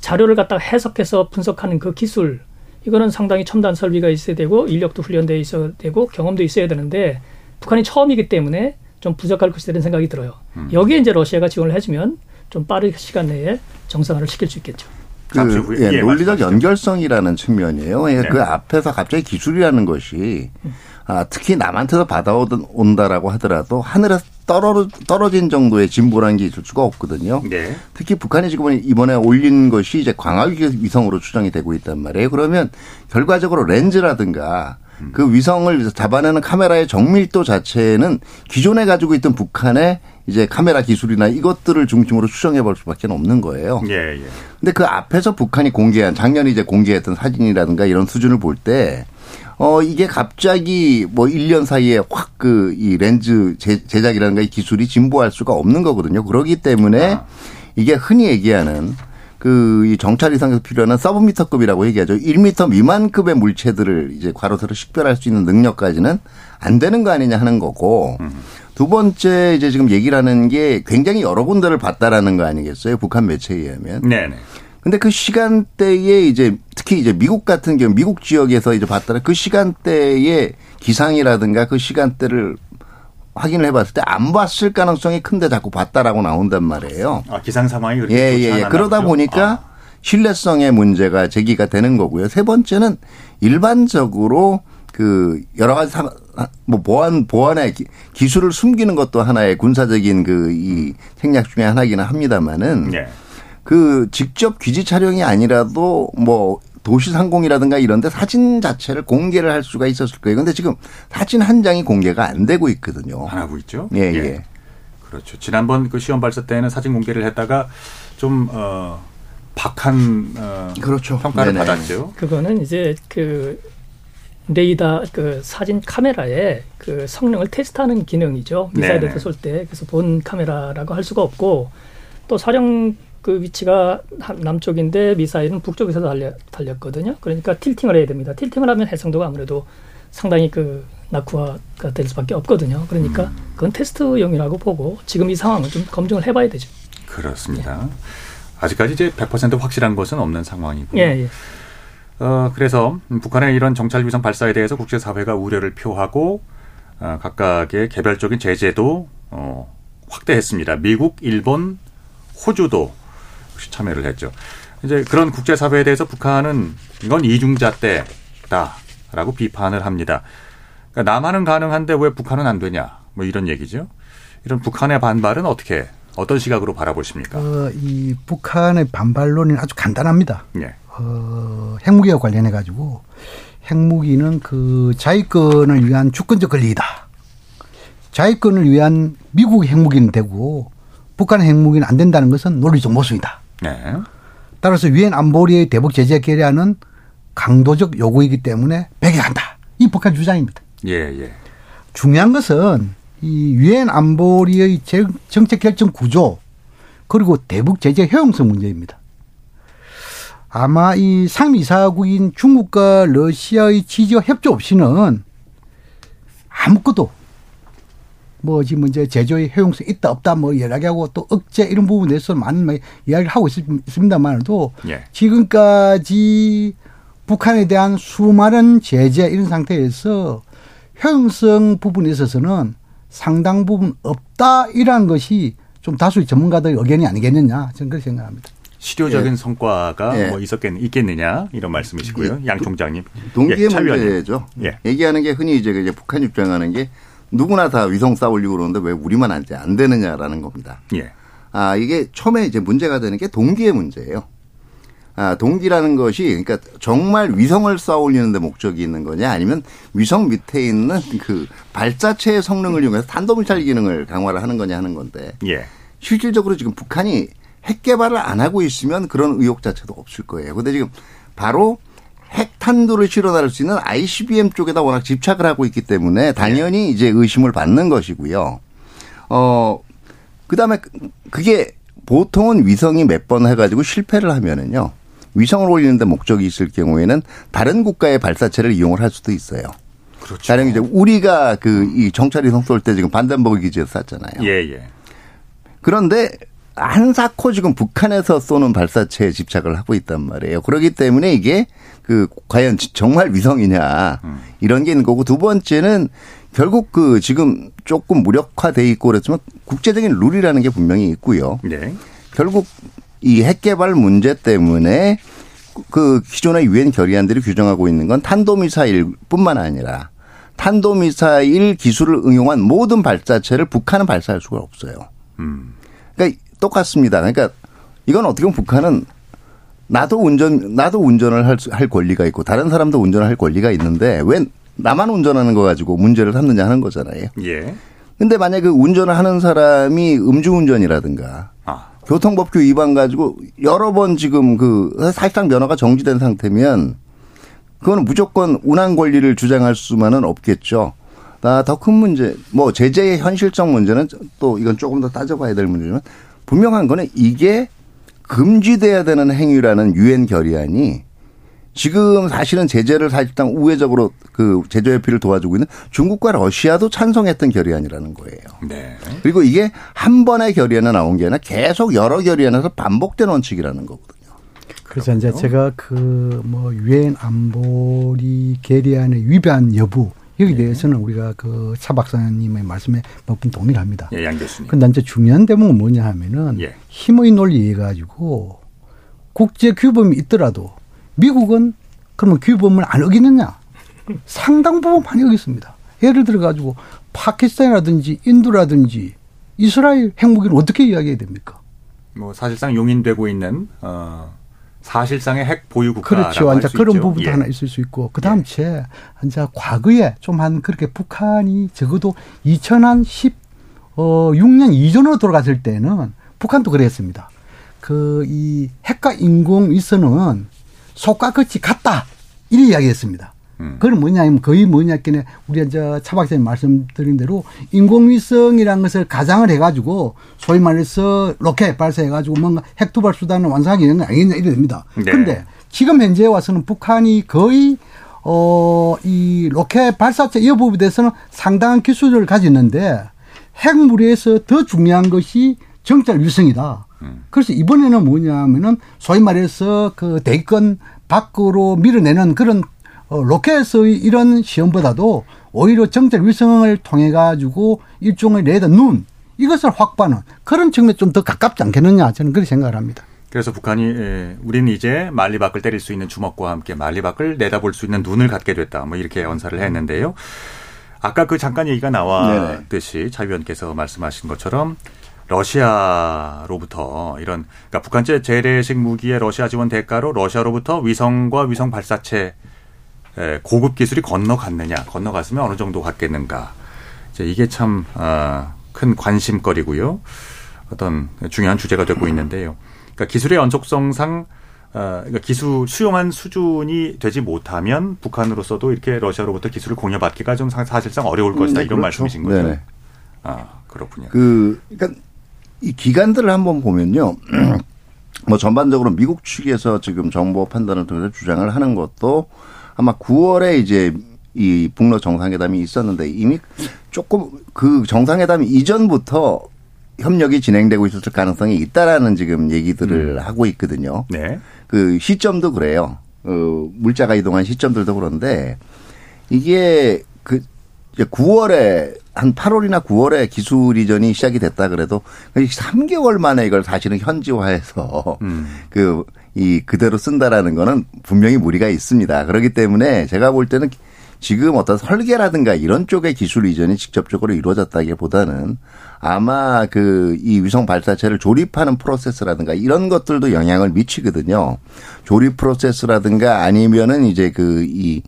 Speaker 9: 자료를 갖다가 해석해서 분석하는 그 기술 이거는 상당히 첨단 설비가 있어야 되고 인력도 훈련돼 있어야 되고 경험도 있어야 되는데 북한이 처음이기 때문에 좀 부족할 것이라는 생각이 들어요. 여기에 이제 러시아가 지원을 해주면 좀 빠른 시간 내에 정상화를 시킬 수 있겠죠.
Speaker 8: 그
Speaker 1: 후에.
Speaker 8: 예,
Speaker 1: 예,
Speaker 8: 논리적
Speaker 1: 말씀하시죠.
Speaker 8: 연결성이라는 측면이에요. 예,
Speaker 1: 네.
Speaker 8: 그 앞에서 갑자기 기술이라는 것이 아, 특히 남한테서 받아온다라고 하더라도 하늘에서 떨어, 떨어진 정도의 진보라는 게 있을 수가 없거든요.
Speaker 1: 네.
Speaker 8: 특히 북한이 지금 이번에 올린 것이 이제 광학 위성으로 추정이 되고 있단 말이에요. 그러면 결과적으로 렌즈라든가 그 위성을 잡아내는 카메라의 정밀도 자체는 기존에 가지고 있던 북한의 이제 카메라 기술이나 이것들을 중심으로 추정해 볼 수밖에 없는 거예요.
Speaker 1: 예, 예.
Speaker 8: 근데 그 앞에서 북한이 공개한 작년에 이제 공개했던 사진이라든가 이런 수준을 볼 때 어, 이게 갑자기 뭐 1년 사이에 확 그 이 렌즈 제- 제작이라든가 이 기술이 진보할 수가 없는 거거든요. 그렇기 때문에 이게 흔히 얘기하는 그 이 정찰 이상에서 필요한 서브미터급이라고 얘기하죠. 1미터 미만급의 물체들을 이제 과로사로 식별할 수 있는 능력까지는 안 되는 거 아니냐 하는 거고 두 번째 이제 지금 얘기를 하는 게 굉장히 여러 군데를 봤다라는 거 아니겠어요? 북한 매체에 의하면.
Speaker 1: 네, 네.
Speaker 8: 근데 그 시간대에 이제 특히 이제 미국 같은 경우 미국 지역에서 이제 봤더라 그 시간대의 기상이라든가 그 시간대를 확인을 해봤을 때 안 봤을 가능성이 큰데 자꾸 봤다라고 나온단 말이에요.
Speaker 1: 아, 기상 상황이 그렇게
Speaker 8: 예, 예, 예. 그러다
Speaker 1: 보죠?
Speaker 8: 보니까
Speaker 1: 아,
Speaker 8: 신뢰성의 문제가 제기가 되는 거고요. 세 번째는 일반적으로 그 여러 가지 상- 뭐 보안 보안의 기- 기술을 숨기는 것도 하나의 군사적인 그 이 생략 중에 하나기는 합니다만은
Speaker 1: 예.
Speaker 8: 그 직접 귀지 촬영이 아니라도 뭐 도시 상공이라든가 이런데 사진 자체를 공개를 할 수가 있었을 거예요. 근데 지금 사진 한 장이 공개가 안 되고 있거든요.
Speaker 1: 안 하고 있죠.
Speaker 8: 예, 예.
Speaker 1: 그렇죠. 지난번 그 시험 발사 때는 사진 공개를 했다가 좀 어, 박한 어,
Speaker 8: 그렇죠.
Speaker 1: 평가를
Speaker 8: 네네.
Speaker 1: 받았죠.
Speaker 9: 그거는 이제 그 레이더 그 사진 카메라의 그 성능을 테스트하는 기능이죠. 미사일을. 쏠 때. 그래서 본 카메라라고 할 수가 없고 또 사령 그 위치가 남- 남쪽인데 미사일은 북쪽에서 달려, 달렸거든요. 그러니까 틸팅을 해야 됩니다. 틸팅을 하면 해상도가 아무래도 상당히 그 낙후화가 될 수밖에 없거든요. 그러니까 그건 테스트용이라고 보고 지금 이 상황을 좀 검증을 해봐야 되죠.
Speaker 1: 그렇습니다. 아직까지 이제 100% 확실한 것은 없는 상황이고요.
Speaker 9: 예, 예.
Speaker 1: 어, 그래서 북한의 이런 정찰 위성 발사에 대해서 국제사회가 우려를 표하고 어, 각각의 개별적인 제재도 어, 확대했습니다. 미국, 일본, 호주도 참여를 했죠. 이제 그런 국제사회에 대해서 북한은 이건 이중자 때다라고 비판을 합니다. 그러니까 남한은 가능한데 왜 북한은 안 되냐? 뭐 이런 얘기죠. 이런 북한의 반발은 어떻게 어떤 시각으로 바라보십니까?
Speaker 10: 어, 이 북한의 반발론이 아주 간단합니다.
Speaker 1: 예.
Speaker 10: 어, 핵무기와 관련해 가지고 핵무기는 그 자위권을 위한 주권적 권리이다. 자위권을 위한 미국의 핵무기는 되고 북한의 핵무기는 안 된다는 것은 논리적 모순이다.
Speaker 1: 네.
Speaker 10: 따라서 유엔 안보리의 대북 제재 결의안은 강도적 요구이기 때문에 배격한다. 이 북한 주장입니다.
Speaker 1: 예, 예.
Speaker 10: 중요한 것은 이 유엔 안보리의 정책 결정 구조 그리고 대북 제재 효용성 문제입니다. 아마 이 상미사국인 중국과 러시아의 지지와 협조 없이는 아무것도 뭐 지금 이제 제조의 효용성 있다 없다 뭐 이야기하고 또 억제 이런 부분에 대해서 많은 뭐 이야기를 하고 있습니다만도
Speaker 1: 예.
Speaker 10: 지금까지 북한에 대한 수많은 제재 이런 상태에서 효용성 부분에 있어서는 상당 부분 없다 이러한 것이 좀 다수의 전문가들의 의견이 아니겠느냐 저는 그렇게 생각합니다.
Speaker 1: 실효적인
Speaker 8: 예.
Speaker 1: 성과가
Speaker 8: 예.
Speaker 1: 뭐 있었겠 있겠느냐 이런 말씀이시고요, 양 총장님.
Speaker 8: 동기의
Speaker 1: 예.
Speaker 8: 문제죠.
Speaker 1: 예.
Speaker 8: 얘기하는 게 흔히 이제 이제 북한 입장하는 게 누구나 다 위성 쏴올리고 그러는데 왜 우리만 안, 돼? 안 되느냐라는 겁니다.
Speaker 1: 예.
Speaker 8: 아, 이게 처음에 이제 문제가 되는 게 동기의 문제예요. 아, 동기라는 것이 그러니까 정말 위성을 쏴 올리는데 목적이 있는 거냐 아니면 위성 밑에 있는 그 발자체의 성능을 이용해서 탄도미사일 기능을 강화를 하는 거냐 하는 건데
Speaker 1: 예.
Speaker 8: 실질적으로 지금 북한이 핵 개발을 안 하고 있으면 그런 의혹 자체도 없을 거예요. 근데 지금 바로 핵탄두를 실어나를 수 있는 ICBM 쪽에다 워낙 집착을 하고 있기 때문에 당연히 이제 의심을 받는 것이고요. 어, 그 다음에 그게 보통은 위성이 몇 번 해가지고 실패를 하면은요. 위성을 올리는데 목적이 있을 경우에는 다른 국가의 발사체를 이용을 할 수도 있어요.
Speaker 1: 그렇죠.
Speaker 8: 가령 이제 우리가 그 이 정찰위성 쏠 때 지금 반덴버그 기지에서 쐈잖아요.
Speaker 1: 예, 예.
Speaker 8: 그런데 한사코 지금 북한에서 쏘는 발사체에 집착을 하고 있단 말이에요. 그렇기 때문에 이게 그 과연 정말 위성이냐 이런 게 있는 거고 두 번째는 결국 그 지금 조금 무력화돼 있고 그랬지만 국제적인 룰이라는 게 분명히 있고요.
Speaker 1: 네.
Speaker 8: 결국 이 핵 개발 문제 때문에 그 기존의 유엔 결의안들이 규정하고 있는 건 탄도미사일뿐만 아니라 탄도미사일 기술을 응용한 모든 발사체를 북한은 발사할 수가 없어요.
Speaker 1: 음.
Speaker 8: 똑같습니다. 그러니까 이건 어떻게 보면 북한은 나도 운전 나도 운전을 할, 수- 할 권리가 있고 다른 사람도 운전을 할 권리가 있는데 왜 나만 운전하는 거 가지고 문제를 삼느냐 하는 거잖아요.
Speaker 1: 예.
Speaker 8: 근데 만약에 그 운전을 하는 사람이 음주운전이라든가
Speaker 1: 아.
Speaker 8: 교통법규 위반 가지고 여러 번 지금 그 사실상 면허가 정지된 상태면 그거는 무조건 운항 권리를 주장할 수만은 없겠죠. 더 큰 문제, 뭐 제재의 현실적 문제는 또 이건 조금 더 따져봐야 될 문제지만 분명한 거는 이게 금지돼야 되는 행위라는 유엔 결의안이 지금 사실은 제재를 사실상 우회적으로 그 제재 회피를 도와주고 있는 중국과 러시아도 찬성했던 결의안이라는 거예요.
Speaker 1: 네.
Speaker 8: 그리고 이게 한 번의 결의안에 나온 게 아니라 계속 여러 결의안에서 반복된 원칙이라는 거거든요.
Speaker 10: 그래서 이제 제가 그 뭐 유엔 안보리 결의안의 위반 여부 여기 대해서는 우리가 그 차 박사님의 말씀에 몇분 동의를 합니다.
Speaker 1: 예, 양 교수님.
Speaker 10: 근데 이제 중요한 대목은 뭐냐 하면은
Speaker 1: 예.
Speaker 10: 힘의 논리에 가지고 국제 규범이 있더라도 미국은 그러면 규범을 안 어기느냐? 상당 부분 많이 어겼습니다. 예를 들어 가지고 파키스탄이라든지 인도라든지 이스라엘 핵무기를 어떻게 이야기해야 됩니까?
Speaker 1: 뭐 사실상 용인되고 있는 어 사실상의 핵 보유 국가라고
Speaker 10: 그렇죠.
Speaker 1: 할
Speaker 10: 이제
Speaker 1: 수
Speaker 10: 그런
Speaker 1: 있죠.
Speaker 10: 부분도
Speaker 1: 예.
Speaker 10: 하나 있을 수 있고 그다음 제 이제 과거에 좀 한 그렇게 북한이 적어도 2010 어, 6년 이전으로 돌아갔을 때는 북한도 그랬습니다. 그 이 핵과 인공 위성은 속과 끝이 같다 이렇게 이야기했습니다.
Speaker 1: 음.
Speaker 10: 그건 뭐냐면 거의 뭐냐겠네 우리 저차 박사님 말씀드린 대로 인공위성이라는 것을 가장을 해가지고 소위 말해서 로켓 발사해가지고 뭔가 핵 도발 수단을 완성하기 되는 거 아니겠냐 이래 됩니다.
Speaker 1: 네.
Speaker 10: 그런데 지금 현재 와서는 북한이 거의 어, 이 로켓 발사체 이 부분에 대해서는 상당한 기술을 가졌는데 핵무리에서 더 중요한 것이 정찰 위성이다. 그래서 이번에는 뭐냐면은 소위 말해서 그 대기권 밖으로 밀어내는 그런 어, 로켓의 이런 시험보다도 오히려 정찰 위성을 통해 가지고 일종의 레이더 눈 이것을 확보하는 그런 측면에 좀 더 가깝지 않겠느냐 저는 그렇게 생각을 합니다.
Speaker 1: 그래서 북한이 에, 우리는 이제 만리밖을 때릴 수 있는 주먹과 함께 만리밖을 내다볼 수 있는 눈을 갖게 됐다. 뭐 이렇게 언사를 했는데요. 아까 그 잠깐 얘기가 나왔듯이 차 위원께서 말씀하신 것처럼 러시아로부터 이런 그러니까 북한제 재래식 무기의 러시아 지원 대가로 러시아로부터 위성과 위성 발사체 고급 기술이 건너갔느냐 건너갔으면 어느 정도 갔겠는가 이제 이게 참큰 아, 관심거리고요 어떤 중요한 주제가 되고 있는데요 그러니까 기술의 연속성상 어, 그러니까 기술 수용한 수준이 되지 못하면 북한으로서도 이렇게 러시아로부터 기술을 공여받기가 좀 사실상 어려울 것이다 음, 이런 그렇죠. 말씀이신 거죠. 네네. 아 그렇군요.
Speaker 8: 그 그러니까 이 기간들을 한번 보면요. 뭐 전반적으로 미국 측에서 지금 정보 판단을 통해서 주장을 하는 것도 아마 9월에 이제 이 북러 정상회담이 있었는데 이미 조금 그 정상회담 이전부터 협력이 진행되고 있었을 가능성이 있다라는 지금 얘기들을 음. 하고 있거든요. 네. 그 시점도 그래요. 어, 물자가 이동한 시점들도 그런데 이게 그 9월에 한 8월이나 9월에 기술 이전이 시작이 됐다 그래도 3개월 만에 이걸 사실은 현지화해서 음. 그 이 그대로 쓴다라는 거는 분명히 무리가 있습니다. 그렇기 때문에 제가 볼 때는 지금 어떤 설계라든가 이런 쪽의 기술 이전이 직접적으로 이루어졌다기보다는 아마 그 이 위성 발사체를 조립하는 프로세스라든가 이런 것들도 영향을 미치거든요. 조립 프로세스라든가 아니면은 이제 그이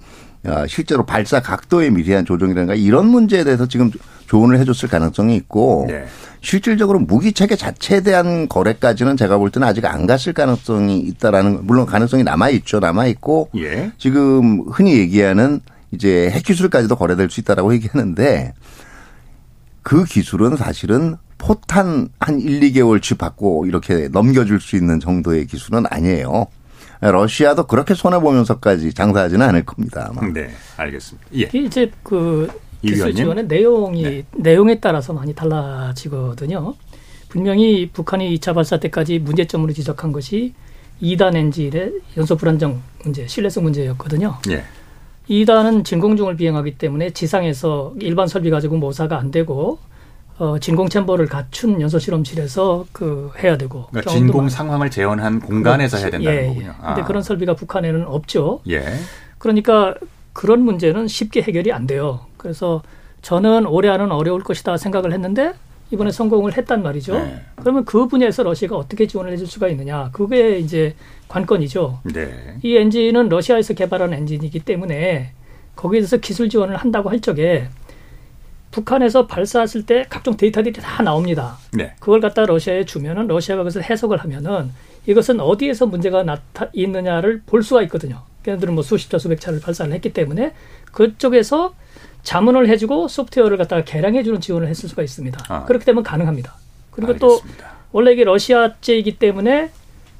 Speaker 8: 어, 실제로 발사 각도의 미세한 조정이라든가 이런 문제에 대해서 지금 조언을 해줬을 가능성이 있고 네. 실질적으로 무기 체계 자체에 대한 거래까지는 제가 볼 때는 아직 안 갔을 가능성이 있다라는 물론 가능성이 남아 있죠 남아 있고 예. 지금 흔히 얘기하는 이제 핵 기술까지도 거래될 수 있다라고 얘기하는데 그 기술은 사실은 포탄 한 1, 2개월치 받고 이렇게 넘겨줄 수 있는 정도의 기술은 아니에요. 러시아도 그렇게 손해 보면서까지 장사하지는 않을 겁니다. 아마.
Speaker 1: 네, 알겠습니다. 예.
Speaker 9: 이제 그 기술 지원의 내용이 네. 내용에 따라서 많이 달라지거든요. 분명히 북한이 2차 발사 때까지 문제점으로 지적한 것이 2단 엔진의 연소 불안정 문제, 신뢰성 문제였거든요. 예. 2단은 진공중을 비행하기 때문에 지상에서 일반 설비 가지고 모사가 안 되고 어, 진공 챔버를 갖춘 연소 실험실에서 그 해야 되고
Speaker 1: 그러니까 진공 많... 상황을 재현한 공간에서 그렇지. 해야 된다는 예, 거군요.
Speaker 9: 아. 근데 그런 설비가 북한에는 없죠. 예. 그러니까 그런 문제는 쉽게 해결이 안 돼요. 그래서 저는 올해 안은 어려울 것이다 생각을 했는데 이번에 성공을 했단 말이죠. 네. 그러면 그 분야에서 러시아가 어떻게 지원을 해줄 수가 있느냐. 그게 이제 관건이죠. 네. 이 엔진은 러시아에서 개발한 엔진이기 때문에 거기에 서 기술 지원을 한다고 할 적에 북한에서 발사했을 때 각종 데이터들이 다 나옵니다. 네. 그걸 갖다 러시아에 주면은 러시아가 그것을 해석을 하면은 이것은 어디에서 문제가 나타 있느냐를 볼 수가 있거든요. 걔네들은 뭐 수십 차 수백 차를 발사를 했기 때문에 그쪽에서 자문을 해주고 소프트웨어를 갖다가 개량해주는 지원을 했을 수가 있습니다. 아. 그렇게 되면 가능합니다. 그리고 알겠습니다. 또 원래 이게 러시아제이기 때문에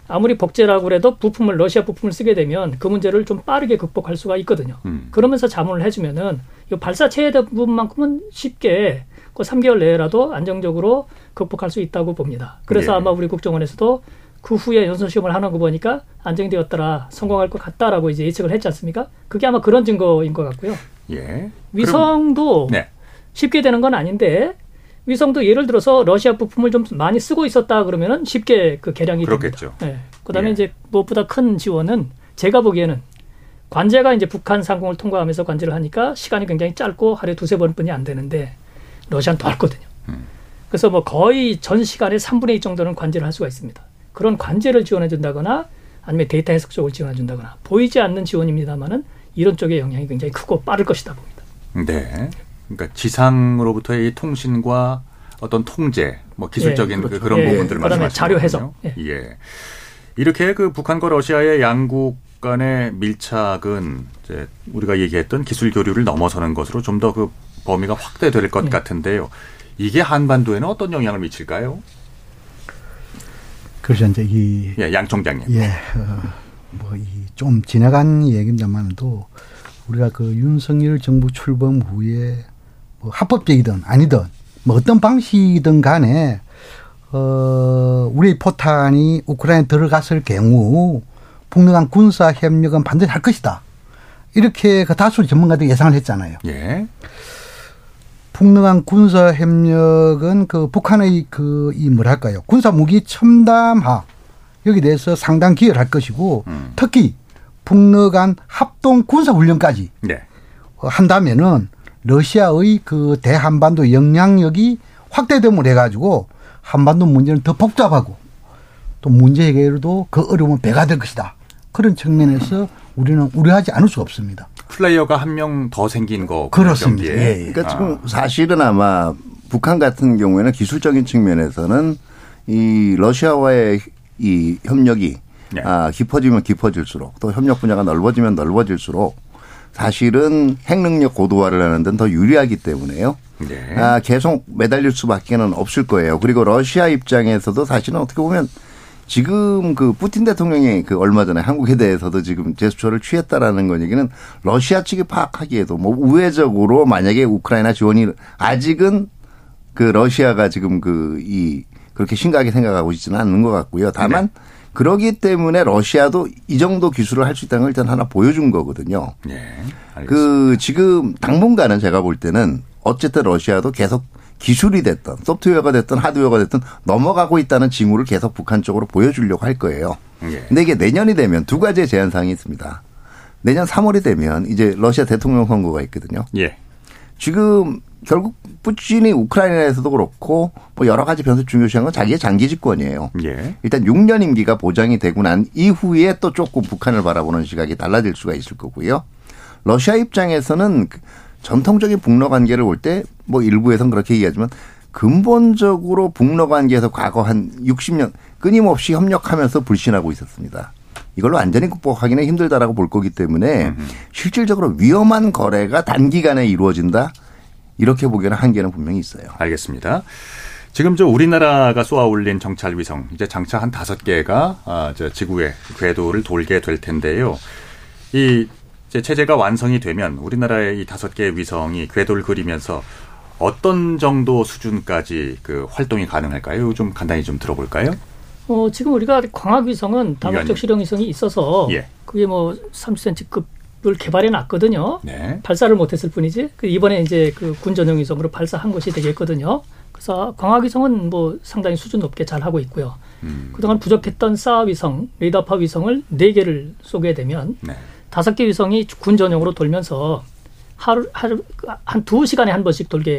Speaker 9: 아무리 복제라고 그래도 부품을 러시아 부품을 쓰게 되면 그 문제를 좀 빠르게 극복할 수가 있거든요. 음. 그러면서 자문을 해주면은 이 발사체의 부분만큼은 쉽게 그 3개월 내라도 안정적으로 극복할 수 있다고 봅니다. 그래서 네. 아마 우리 국정원에서도 그 후에 연소 시험을 하는 거 보니까 안정되었더라, 성공할 것 같다라고 이제 예측을 했지 않습니까? 그게 아마 그런 증거인 것 같고요. 예. 위성도 네. 쉽게 되는 건 아닌데 위성도 예를 들어서 러시아 부품을 좀 많이 쓰고 있었다 그러면은 쉽게 그 개량이
Speaker 1: 그렇겠죠.
Speaker 9: 됩니다. 네. 그다음에 예. 이제 무엇보다 큰 지원은 제가 보기에는 관제가 이제 북한 상공을 통과하면서 관제를 하니까 시간이 굉장히 짧고 하루에 두세 번뿐이 안 되는데 러시아는 더 할거든요. 음. 그래서 뭐 거의 전 시간의 3분의 2 정도는 관제를 할 수가 있습니다. 그런 관제를 지원해 준다거나 아니면 데이터 해석 쪽을 지원해 준다거나 보이지 않는 지원입니다만은 이런 쪽의 영향이 굉장히 크고 빠를 것이다 봅니다.
Speaker 1: 네. 그러니까 지상으로부터의 통신과 어떤 통제, 뭐 기술적인 예, 그렇죠. 그런 예, 부분들을 말씀하시는
Speaker 9: 자료 해석.
Speaker 1: 예. 예. 이렇게 그 북한과 러시아의 양국 간의 밀착은 이제 우리가 얘기했던 기술 교류를 넘어서는 것으로 좀 더 그 범위가 확대될 것 예. 같은데요. 이게 한반도에는 어떤 영향을 미칠까요?
Speaker 10: 그래서 이제 이
Speaker 1: 예, 양 총장님.
Speaker 10: 예. 어, 뭐 이 좀 지나간 얘기입니다만도 우리가 그 윤석열 정부 출범 후에 뭐 합법적이든 아니든 뭐 어떤 방식이든 간에 어 우리 포탄이 우크라이나에 들어갔을 경우 북러간 군사 협력은 반드시 할 것이다. 이렇게 그 다수 전문가들이 예상을 했잖아요. 예. 북러간 군사 협력은 그 북한의 그 이 뭐랄까요 군사 무기 첨단화 여기 대해서 상당 기여를 할 것이고 특히 북러 간 합동 군사 훈련까지
Speaker 1: 네.
Speaker 10: 한다면은 러시아의 그 대한반도 영향력이 확대됨을 해가지고 한반도 문제는 더 복잡하고 또 문제 해결도 그 어려움은 배가 될 것이다. 그런 측면에서 우리는 우려하지 않을 수 없습니다.
Speaker 1: 플레이어가 한 명 더 생긴 거
Speaker 10: 그렇습니다. 예, 예.
Speaker 8: 그러니까 지금 사실은 아마 북한 같은 경우에는 기술적인 측면에서는 이 러시아와의 이 협력이
Speaker 1: 네.
Speaker 8: 아, 깊어지면 깊어질수록 또 협력 분야가 넓어지면 넓어질수록 사실은 핵 능력 고도화를 하는 데는 더 유리하기 때문에요.
Speaker 1: 네.
Speaker 8: 아, 계속 매달릴 수밖에는 없을 거예요. 그리고 러시아 입장에서도 사실은 어떻게 보면 지금 그 푸틴 대통령이 그 얼마 전에 한국에 대해서도 지금 제스처를 취했다라는 건 얘기는 러시아 측이 파악하기에도 뭐 우회적으로 만약에 우크라이나 지원이 아직은 그 러시아가 지금 그이 그렇게 심각하게 생각하고 있지는 않는 것 같고요. 다만 그러기 때문에 러시아도 이 정도 기술을 할 수 있다는 걸 일단 하나 보여준 거거든요.
Speaker 1: 네.
Speaker 8: 그 지금 당분간은 제가 볼 때는 어쨌든 러시아도 계속 기술이 됐던 소프트웨어가 됐든 하드웨어가 됐든 넘어가고 있다는 징후를 계속 북한 쪽으로 보여주려고 할 거예요.
Speaker 1: 예.
Speaker 8: 근데 이게 내년이 되면 두 가지의 제한 사항이 있습니다. 내년 3월이 되면 이제 러시아 대통령 선거가 있거든요.
Speaker 1: 예.
Speaker 8: 지금 결국 푸틴이 우크라이나에서도 그렇고 뭐 여러 가지 변수 중요시한 건 자기의 장기 집권이에요.
Speaker 1: 예.
Speaker 8: 일단 6년 임기가 보장이 되고 난 이후에 또 조금 북한을 바라보는 시각이 달라질 수가 있을 거고요. 러시아 입장에서는 그 전통적인 북러 관계를 볼 때 뭐 일부에선 그렇게 얘기하지만 근본적으로 북러 관계에서 과거 한 60년 끊임없이 협력하면서 불신하고 있었습니다. 이걸로 완전히 극복하기는 힘들다라고 볼 거기 때문에 실질적으로 위험한 거래가 단기간에 이루어진다 이렇게 보기에는 한계는 분명히 있어요.
Speaker 1: 알겠습니다. 지금 저 우리나라가 쏘아 올린 정찰 위성 이제 장차 한 다섯 개가 아, 저 지구의 궤도를 돌게 될 텐데요. 이 이제 체제가 완성이 되면 우리나라의 이 다섯 개의 위성이 궤도를 그리면서 어떤 정도 수준까지 그 활동이 가능할까요? 좀 간단히 좀 들어볼까요?
Speaker 9: 어, 지금 우리가 광학 위성은 다목적
Speaker 1: 위원님.
Speaker 9: 실용 위성이 있어서
Speaker 1: 예.
Speaker 9: 그게 뭐 30cm급 을 개발해 놨거든요.
Speaker 1: 네.
Speaker 9: 발사를 못했을 뿐이지. 그 이번에 이제 그 군전용 위성으로 발사한 것이 되겠거든요. 그래서 광학위성은 뭐 상당히 수준 높게 잘 하고 있고요.
Speaker 1: 음.
Speaker 9: 그동안 부족했던 사아 위성, 레이더파 위성을 네 개를 쏘게 되면
Speaker 1: 네.
Speaker 9: 다섯 개 위성이 군 전용으로 돌면서 하루 하루 한 두 시간에 한 번씩 돌게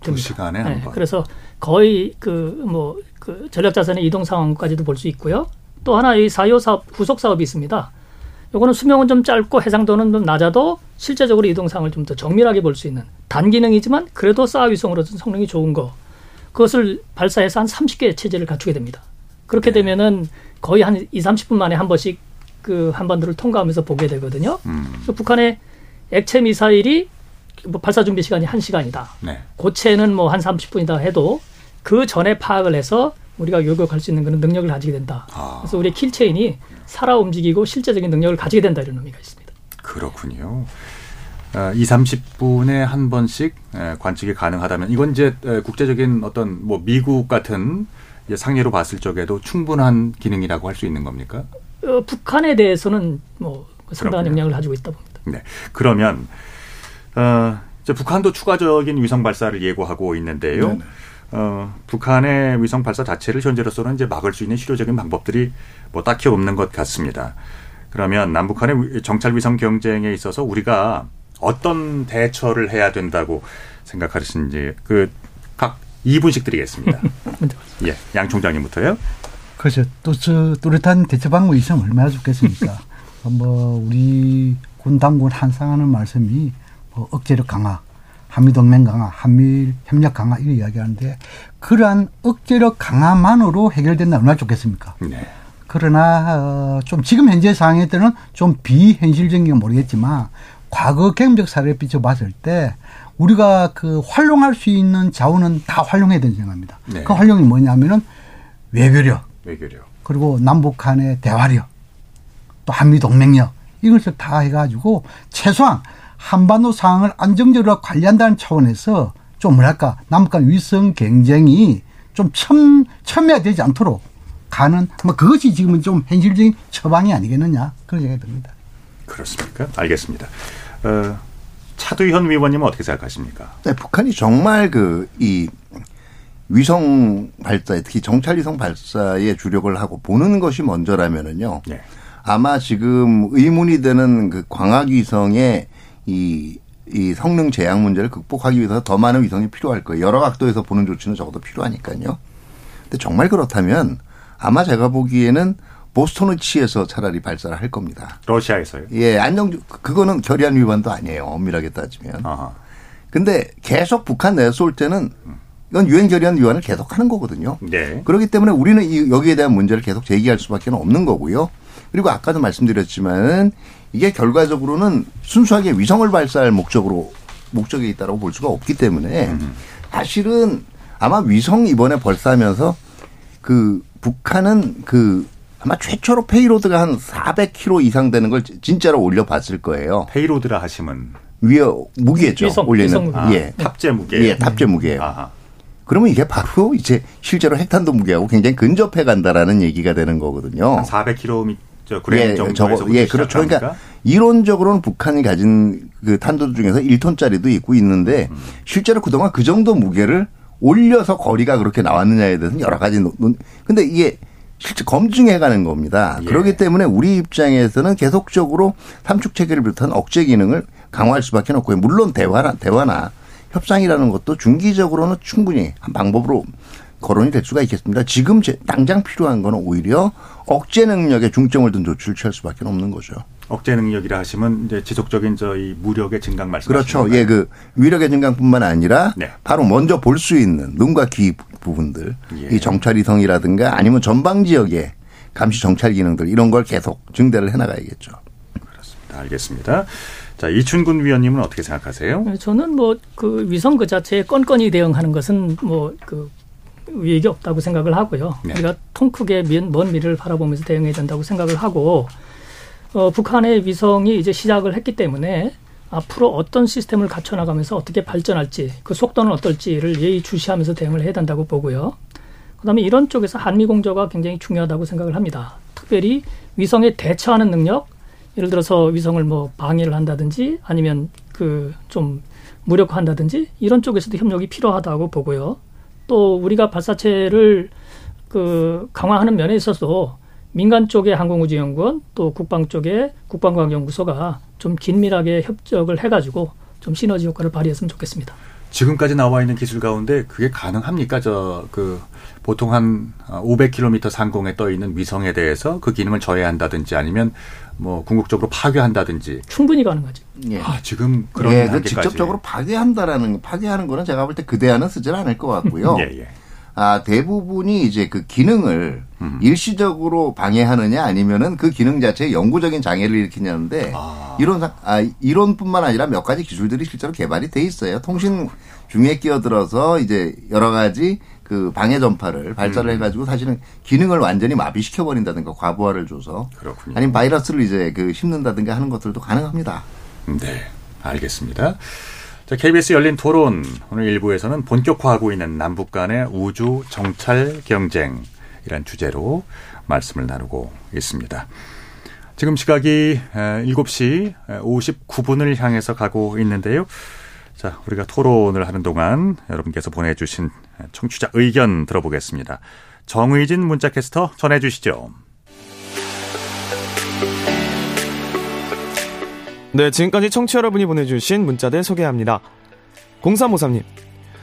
Speaker 9: 됩니다.
Speaker 1: 두 시간에 한
Speaker 9: 네,
Speaker 1: 번.
Speaker 9: 그래서 거의 그 뭐그 전략 자산의 이동 상황까지도 볼 수 있고요. 또 하나 이 사요 사업 후속 사업이 있습니다. 요거는 수명은 좀 짧고 해상도는 좀 낮아도 실제적으로 이동 상황을 좀 더 정밀하게 볼 수 있는 단기능이지만 그래도 사아 위성으로서 성능이 좋은 거 그것을 발사해서 한 30개의 체제를 갖추게 됩니다. 그렇게
Speaker 1: 네.
Speaker 9: 되면은 거의 한 2, 30분 만에 한 번씩 그 한반도를 통과하면서 보게 되거든요.
Speaker 1: 음.
Speaker 9: 북한의 액체 미사일이 뭐 발사 준비 시간이 1시간이다.
Speaker 1: 네.
Speaker 9: 고체는 뭐 한 30분이다 해도 그 전에 파악을 해서 우리가 요격할 수 있는 그런 능력을 가지게 된다.
Speaker 1: 아.
Speaker 9: 그래서 우리의 킬체인이 살아 움직이고 실제적인 능력을 가지게 된다 이런 의미가 있습니다.
Speaker 1: 그렇군요. 어, 2, 30분에 한 번씩 에, 관측이 가능하다면 이건 이제 에, 국제적인 어떤 뭐 미국 같은 상례로 봤을 적에도 충분한 기능이라고 할 수 있는 겁니까?
Speaker 9: 어, 북한에 대해서는 뭐 상당한
Speaker 1: 그렇군요.
Speaker 9: 영향을 가지고 있다 봅니다.
Speaker 1: 네. 그러면 어, 이제 북한도 추가적인 위성 발사를 예고하고 있는데요. 어, 북한의 위성 발사 자체를 현재로서는 이제 막을 수 있는 실효적인 방법들이 뭐 딱히 없는 것 같습니다. 그러면 남북한의 위- 정찰 위성 경쟁에 있어서 우리가 어떤 대처를 해야 된다고 생각하시는지 그 각 2분씩 드리겠습니다. 예, 양 총장님부터요.
Speaker 10: 그렇죠. 또저 뚜렷한 대처 방법이 있으면 얼마나 좋겠습니까? 어, 뭐 우리 군 당군 한상하는 말씀이 뭐 억제력 강화, 한미 동맹 강화, 한미일 협력 강화 이런 이야기하는데 그러한 억제력 강화만으로 해결된다 얼마나 좋겠습니까?
Speaker 1: 네.
Speaker 10: 그러나 어, 좀 지금 현재 상황에 때는 좀 비현실적인 게 모르겠지만 과거 경험적 사례를 비춰봤을 때 우리가 그 활용할 수 있는 자원은 다 활용해야 된다고 생각합니다.
Speaker 1: 네.
Speaker 10: 그 활용이 뭐냐면은 외교력
Speaker 1: 외교력.
Speaker 10: 그리고 남북 간의 대화력 또 한미 동맹력 이것을 다 해가지고 최소한 한반도 상황을 안정적으로 관리한다는 차원에서 좀 뭐랄까 남북 간 위성 경쟁이 좀 첨, 첨예되지 않도록 가는 뭐 그것이 지금은 좀 현실적인 처방이 아니겠느냐 그런 생각이 듭니다.
Speaker 1: 그렇습니까? 알겠습니다. 어, 차두현 위원님은 어떻게 생각하십니까?
Speaker 8: 네, 북한이 정말 그 이 위성 발사, 특히 정찰 위성 발사에 주력을 하고 보는 것이 먼저라면은요.
Speaker 1: 네.
Speaker 8: 아마 지금 의문이 되는 그 광학 위성의 이, 이 성능 제약 문제를 극복하기 위해서 더 많은 위성이 필요할 거예요. 여러 각도에서 보는 조치는 적어도 필요하니까요. 근데 정말 그렇다면 아마 제가 보기에는 보스토너치에서 차라리 발사를 할 겁니다.
Speaker 1: 러시아에서요?
Speaker 8: 예, 안정 그거는 결의안 위반도 아니에요. 엄밀하게 따지면.
Speaker 1: 아하.
Speaker 8: 근데 계속 북한 내에 쏠 때는 이건 유엔 결의안 위반을 계속 하는 거거든요.
Speaker 1: 네.
Speaker 8: 그렇기 때문에 우리는 이 여기에 대한 문제를 계속 제기할 수밖에 없는 거고요. 그리고 아까도 말씀드렸지만은 이게 결과적으로는 순수하게 위성을 발사할 목적으로 목적에 있다라고 볼 수가 없기 때문에 사실은 아마 위성 이번에 발사하면서 그 북한은 그 아마 최초로 payload가 한 400킬로 이상 되는 걸 진짜로 올려봤을 거예요.
Speaker 1: payload라 하시면
Speaker 8: 위에 무게죠.
Speaker 9: 위성,
Speaker 8: 올리는
Speaker 9: 위성
Speaker 1: 아,
Speaker 8: 예.
Speaker 1: 탑재 무게.
Speaker 8: 예, 탑재 무게예요.
Speaker 1: 아하.
Speaker 8: 그러면 이게 바로 이제 실제로 핵탄두 무게하고 굉장히 근접해 간다라는 얘기가 되는 거거든요.
Speaker 1: 한 400킬로그램
Speaker 8: 예, 저거, 예, 그렇죠. 그러니까 이론적으로는 북한이 가진 그 탄두 중에서 1톤짜리도 있고 있는데
Speaker 1: 음.
Speaker 8: 실제로 그동안 그 정도 무게를 올려서 거리가 그렇게 나왔느냐에 대해서는 여러 가지 논, 논- 근데 이게 실제 검증해 가는 겁니다.
Speaker 1: 예.
Speaker 8: 그렇기 때문에 우리 입장에서는 계속적으로 삼축 체계를 비롯한 억제 기능을 강화할 수밖에 없고요. 물론 대화나 대화나 협상이라는 것도 중기적으로는 충분히 한 방법으로 거론이 될 수가 있겠습니다. 지금 제- 당장 필요한 거는 오히려 억제 능력에 중점을 둔 조치를 취할 수밖에 없는 거죠.
Speaker 1: 억제 능력이라 하시면 이제 지속적인 저희 무력의 증강 말씀하시는
Speaker 8: 그렇죠.
Speaker 1: 건가요?
Speaker 8: 예, 그 위력의 증강뿐만 아니라
Speaker 1: 네.
Speaker 8: 바로 먼저 볼 수 있는 눈과 귀 부분들,
Speaker 1: 예.
Speaker 8: 이 정찰 위성이라든가 아니면 전방 지역의 감시 정찰 기능들 이런 걸 계속 증대를 해나가야겠죠.
Speaker 1: 네, 알겠습니다. 자 이춘군 위원님은 어떻게 생각하세요?
Speaker 9: 네, 저는 뭐 그 위성 그 자체에 건건히 대응하는 것은 뭐그 위익이 없다고 생각을 하고요.
Speaker 1: 네.
Speaker 9: 우리가 통 크게 민- 먼 미래를 바라보면서 대응해야 된다고 생각을 하고 어, 북한의 위성이 이제 시작을 했기 때문에 앞으로 어떤 시스템을 갖춰나가면서 어떻게 발전할지 그 속도는 어떨지를 예의주시하면서 대응을 해야 된다고 보고요. 그다음에 이런 쪽에서 한미 공조가 굉장히 중요하다고 생각을 합니다. 특별히 위성에 대처하는 능력, 예를 들어서 위성을 뭐 방해를 한다든지 아니면 그 좀 무력화한다든지 이런 쪽에서도 협력이 필요하다고 보고요. 또 우리가 발사체를 그 강화하는 면에 있어서 민간 쪽의 항공우주연구원 또 국방 쪽의 국방과학연구소가 좀 긴밀하게 협력을 해가지고 좀 시너지 효과를 발휘했으면 좋겠습니다.
Speaker 1: 지금까지 나와 있는 기술 가운데 그게 가능합니까? 저 그 보통 한 500km 상공에 떠 있는 위성에 대해서 그 기능을 저해한다든지 아니면 뭐 궁극적으로 파괴한다든지.
Speaker 9: 충분히 가능하죠.
Speaker 8: 예.
Speaker 1: 아 지금 그런
Speaker 8: 예, 그
Speaker 1: 단계까지.
Speaker 8: 직접적으로 파괴한다라는 파괴하는 거는 제가 볼 때 그대안은 쓰지는 않을 것 같고요.
Speaker 1: 예, 예.
Speaker 8: 아, 대부분이 이제 그 기능을
Speaker 1: 음.
Speaker 8: 일시적으로 방해하느냐 아니면은 그 기능 자체에 영구적인 장애를 일으키냐는데
Speaker 1: 아.
Speaker 8: 이론 상- 아, 이론뿐만 아니라 몇 가지 기술들이 실제로 개발이 돼 있어요. 통신 중에 끼어들어서 이제 여러 가지 그 방해 전파를 발사를
Speaker 1: 음.
Speaker 8: 해가지고 사실은 기능을 완전히 마비시켜 버린다든가 과부하를 줘서
Speaker 1: 그렇군요.
Speaker 8: 아니면 바이러스를 이제 그 심는다든가 하는 것들도 가능합니다.
Speaker 1: 네, 알겠습니다. 자, KBS 열린 토론 오늘 일부에서는 본격화하고 있는 남북 간의 우주 정찰 경쟁 이란 주제로 말씀을 나누고 있습니다. 지금 시각이 7시 59분을 향해서 가고 있는데요. 자, 우리가 토론을 하는 동안 여러분께서 보내주신 청취자 의견 들어보겠습니다. 정의진 문자캐스터 전해주시죠.
Speaker 11: 네, 지금까지 청취 여러분이 보내주신 문자들 소개합니다. 0353님.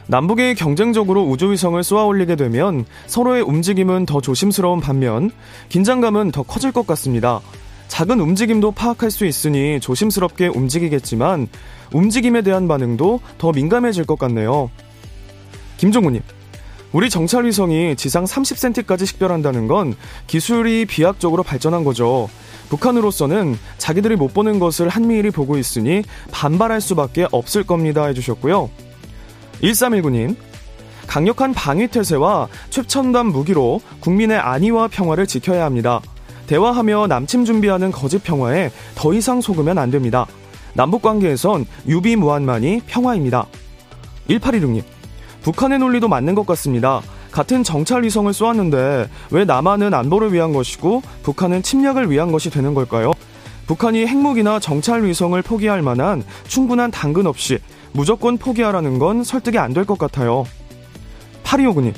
Speaker 11: 남북이 경쟁적으로 우주위성을 쏘아 올리게 되면 서로의 움직임은 더 조심스러운 반면 긴장감은 더 커질 것 같습니다. 작은 움직임도 파악할 수 있으니 조심스럽게 움직이겠지만 움직임에 대한 반응도 더 민감해질 것 같네요. 김종우님. 우리 정찰 위성이 지상 30cm까지 식별한다는 건 기술이 비약적으로 발전한 거죠. 북한으로서는 자기들이 못 보는 것을 한미일이 보고 있으니 반발할 수밖에 없을 겁니다 해주셨고요. 1319님, 강력한 방위태세와 최첨단 무기로 국민의 안위와 평화를 지켜야 합니다. 대화하며 남침 준비하는 거짓 평화에 더 이상 속으면 안 됩니다. 남북 관계에선 유비 무한만이 평화입니다. 1816님, 북한의 논리도 맞는 것 같습니다. 같은 정찰 위성을 쏘았는데 왜 남한은 안보를 위한 것이고 북한은 침략을 위한 것이 되는 걸까요? 북한이 핵무기나 정찰 위성을 포기할 만한 충분한 당근 없이 무조건 포기하라는 건 설득이 안 될 것 같아요. 8259님.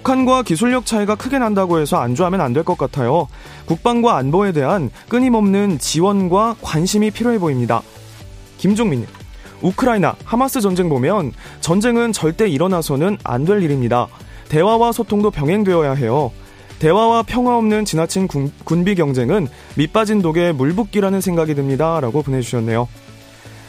Speaker 11: 북한과 기술력 차이가 크게 난다고 해서 안주하면 안 될 것 같아요. 국방과 안보에 대한 끊임없는 지원과 관심이 필요해 보입니다. 김종민님. 우크라이나 하마스 전쟁 보면 전쟁은 절대 일어나서는 안 될 일입니다. 대화와 소통도 병행되어야 해요. 대화와 평화 없는 지나친 군, 군비 경쟁은 밑빠진 독에 물붓기라는 생각이 듭니다. 라고 보내주셨네요.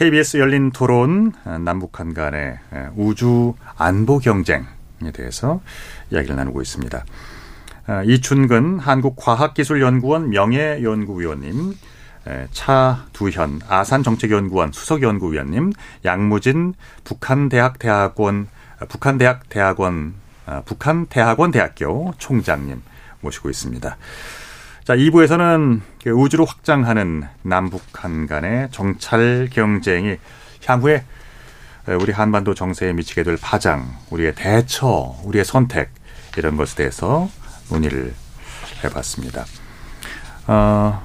Speaker 1: KBS 열린 토론 남북한 간의 우주 안보 경쟁에 대해서 이야기를 나누고 있습니다. 이춘근 한국과학기술연구원 명예연구위원님, 차두현 아산정책연구원 수석연구위원님, 양무진 북한대학대학원 북한대학대학원 북한대학원 대학교 총장님 모시고 있습니다. 자, 2부에서는 그 우주로 확장하는 남북한 간의 정찰 경쟁이 향후에 우리 한반도 정세에 미치게 될 파장, 우리의 대처, 우리의 선택 이런 것에 대해서 논의를 해봤습니다. 어,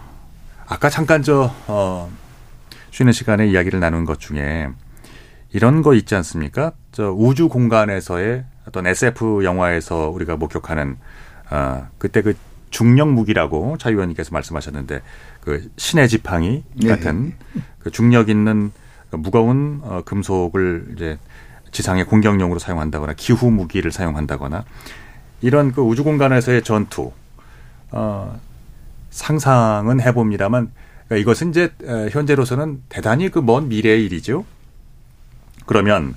Speaker 1: 아까 잠깐 저 어, 쉬는 시간에 이야기를 나눈 것 중에 이런 거 있지 않습니까? 저 우주 공간에서의 어떤 SF 영화에서 우리가 목격하는 어, 그때 그 중력 무기라고 차 의원님께서 말씀하셨는데 그 신의 지팡이 같은 네. 그 중력 있는 무거운 어, 금속을 이제 지상의 공격용으로 사용한다거나 기후 무기를 사용한다거나 이런 그 우주 공간에서의 전투 어, 상상은 해봅니다만 그러니까 이것은 이제 현재로서는 대단히 그 먼 미래의 일이죠. 그러면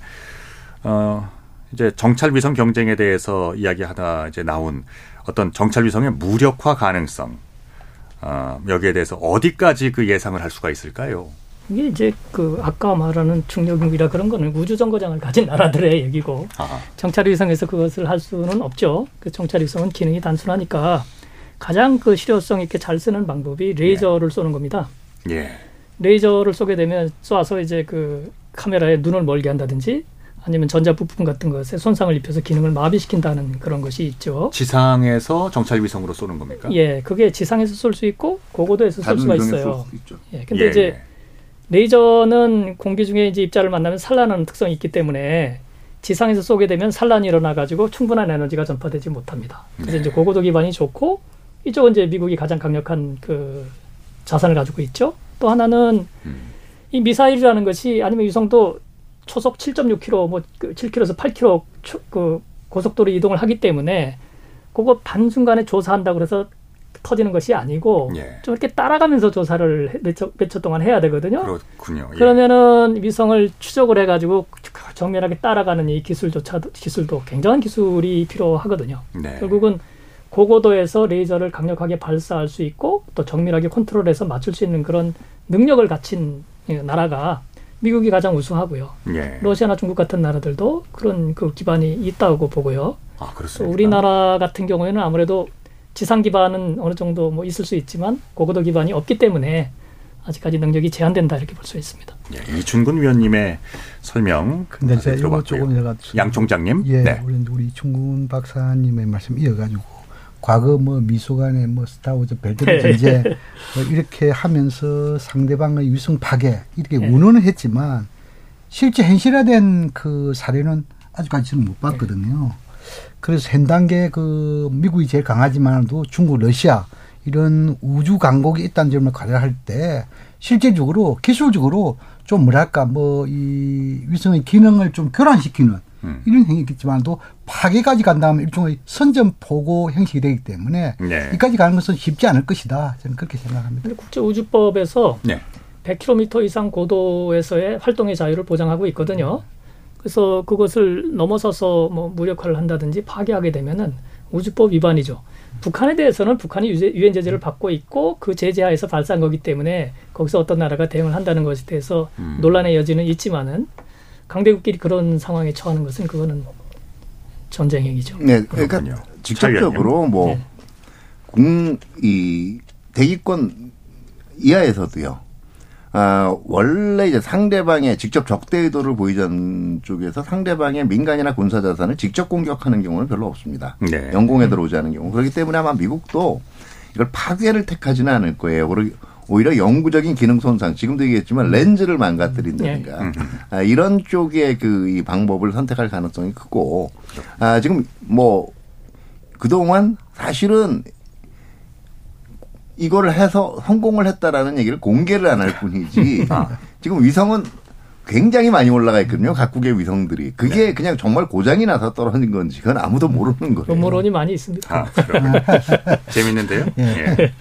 Speaker 1: 어 이제 정찰 위성 경쟁에 대해서 이야기하다 이제 나온 어떤 정찰 위성의 무력화 가능성 어, 여기에 대해서 어디까지 그 예상을 할 수가 있을까요?
Speaker 9: 이게 이제 그 아까 말하는 중력무기라 그런 거는 우주 정거장을 가진 나라들의 얘기고 아하. 정찰 위성에서 그것을 할 수는 없죠. 그 정찰 위성은 기능이 단순하니까 가장 그 실효성 있게 잘 쓰는 방법이 레이저를 예. 쏘는 겁니다. 예. 레이저를 쏘게 되면 쏴서 이제 그 카메라에 눈을 멀게 한다든지 아니면 전자 부품 같은 것에 손상을 입혀서 기능을 마비시킨다는 그런 것이 있죠.
Speaker 1: 지상에서 정찰 위성으로 쏘는 겁니까?
Speaker 9: 예, 그게 지상에서 쏠 수 있고 고고도에서 쏠 수가 있어요. 예, 근데 예, 이제 예. 레이저는 공기 중에 이제 입자를 만나면 산란하는 특성이 있기 때문에 지상에서 쏘게 되면 산란이 일어나 가지고 충분한 에너지가 전파되지 못합니다. 그래서 네. 이제 고고도 기반이 좋고 이쪽은 이제 미국이 가장 강력한 그 자산을 가지고 있죠. 또 하나는 음. 이 미사일이라는 것이 아니면 유성도 초속 7.6km, 뭐 7km에서 8km 초, 그 고속도로 이동을 하기 때문에 그거 단순간에 조사한다 그래서 터지는 것이 아니고 예. 좀 이렇게 따라가면서 조사를 몇초 동안 해야 되거든요.
Speaker 1: 그렇군요.
Speaker 9: 예. 그러면은 위성을 추적을 해가지고 정밀하게 따라가는 이 기술조차도 기술도 굉장한 기술이 필요하거든요. 네. 결국은 고고도에서 레이저를 강력하게 발사할 수 있고 또 정밀하게 컨트롤해서 맞출 수 있는 그런 능력을 갖춘 나라가 미국이 가장 우수하고요. 예. 러시아나 중국 같은 나라들도 그런 그 기반이 있다고 보고요.
Speaker 1: 아, 그렇습니다.
Speaker 9: 우리나라 같은 경우에는 아무래도 지상 기반은 어느 정도 뭐 있을 수 있지만 고고도 기반이 없기 때문에 아직까지 능력이 제한된다 이렇게 볼 수 있습니다.
Speaker 1: 예, 이준근 위원님의 설명
Speaker 10: 근데 제가 이거 조금 제가
Speaker 1: 양 총장님
Speaker 10: 예, 네. 우리 우리 이준근 박사님의 말씀 이어가지고 과거 뭐 미소간의 뭐 스타워즈 별들의 전제 뭐 이렇게 하면서 상대방의 위성 파괴 이렇게 네. 운운을 했지만 실제 현실화된 그 사례는 아직까지 저는 못 봤거든요. 그래서 현 단계 그 미국이 제일 강하지만도 중국, 러시아 이런 우주 강국이 있다는 점을 가려할 때 실제적으로 기술적으로 좀 뭐랄까 뭐 이 위성의 기능을 좀 교란시키는
Speaker 1: 음.
Speaker 10: 이런 행위겠지만도 파괴까지 간다면 일종의 선전포고 형식이 되기 때문에
Speaker 1: 네.
Speaker 10: 이까지 가는 것은 쉽지 않을 것이다. 저는 그렇게 생각합니다.
Speaker 9: 국제우주법에서
Speaker 1: 네.
Speaker 9: 100km 이상 고도에서의 활동의 자유를 보장하고 있거든요. 그래서 그것을 넘어서서 뭐 무력화를 한다든지 파괴하게 되면은 우주법 위반이죠. 북한에 대해서는 북한이 유엔 제재를 받고 있고 그 제재하에서 발사한 거기 때문에 거기서 어떤 나라가 대응을 한다는 것에 대해서
Speaker 8: 음.
Speaker 9: 논란의 여지는 있지만은 강대국끼리 그런 상황에 처하는 것은 그거는 전쟁 행위죠.
Speaker 8: 네, 그러니까 직접적으로
Speaker 9: 네.
Speaker 8: 뭐공이 대기권 이하에서도요. 아, 원래 이제 상대방의 직접 적대 의도를 보이던 쪽에서 상대방의 민간이나 군사 자산을 직접 공격하는 경우는 별로 없습니다.
Speaker 1: 네.
Speaker 8: 영공에 들어오지 않은 경우. 그렇기 때문에 아마 미국도 이걸 파괴를 택하지는 않을 거예요. 오히려- 영구적인 기능 손상, 지금도 얘기했지만 렌즈를 망가뜨린다든가 아, 이런 쪽의 그 이 방법을 선택할 가능성이 크고 아, 지금 뭐 그동안 사실은 이거를 해서 성공을 했다라는 얘기를 공개를 안 할 뿐이지 지금 위성은 굉장히 많이 올라가 있거든요. 각국의 위성들이. 그게 그냥 정말 고장이 나서 떨어진 건지 그건 아무도 모르는 거예요.
Speaker 9: 음모론이 많이 있습니다.
Speaker 1: 아. 재밌는데요. 예.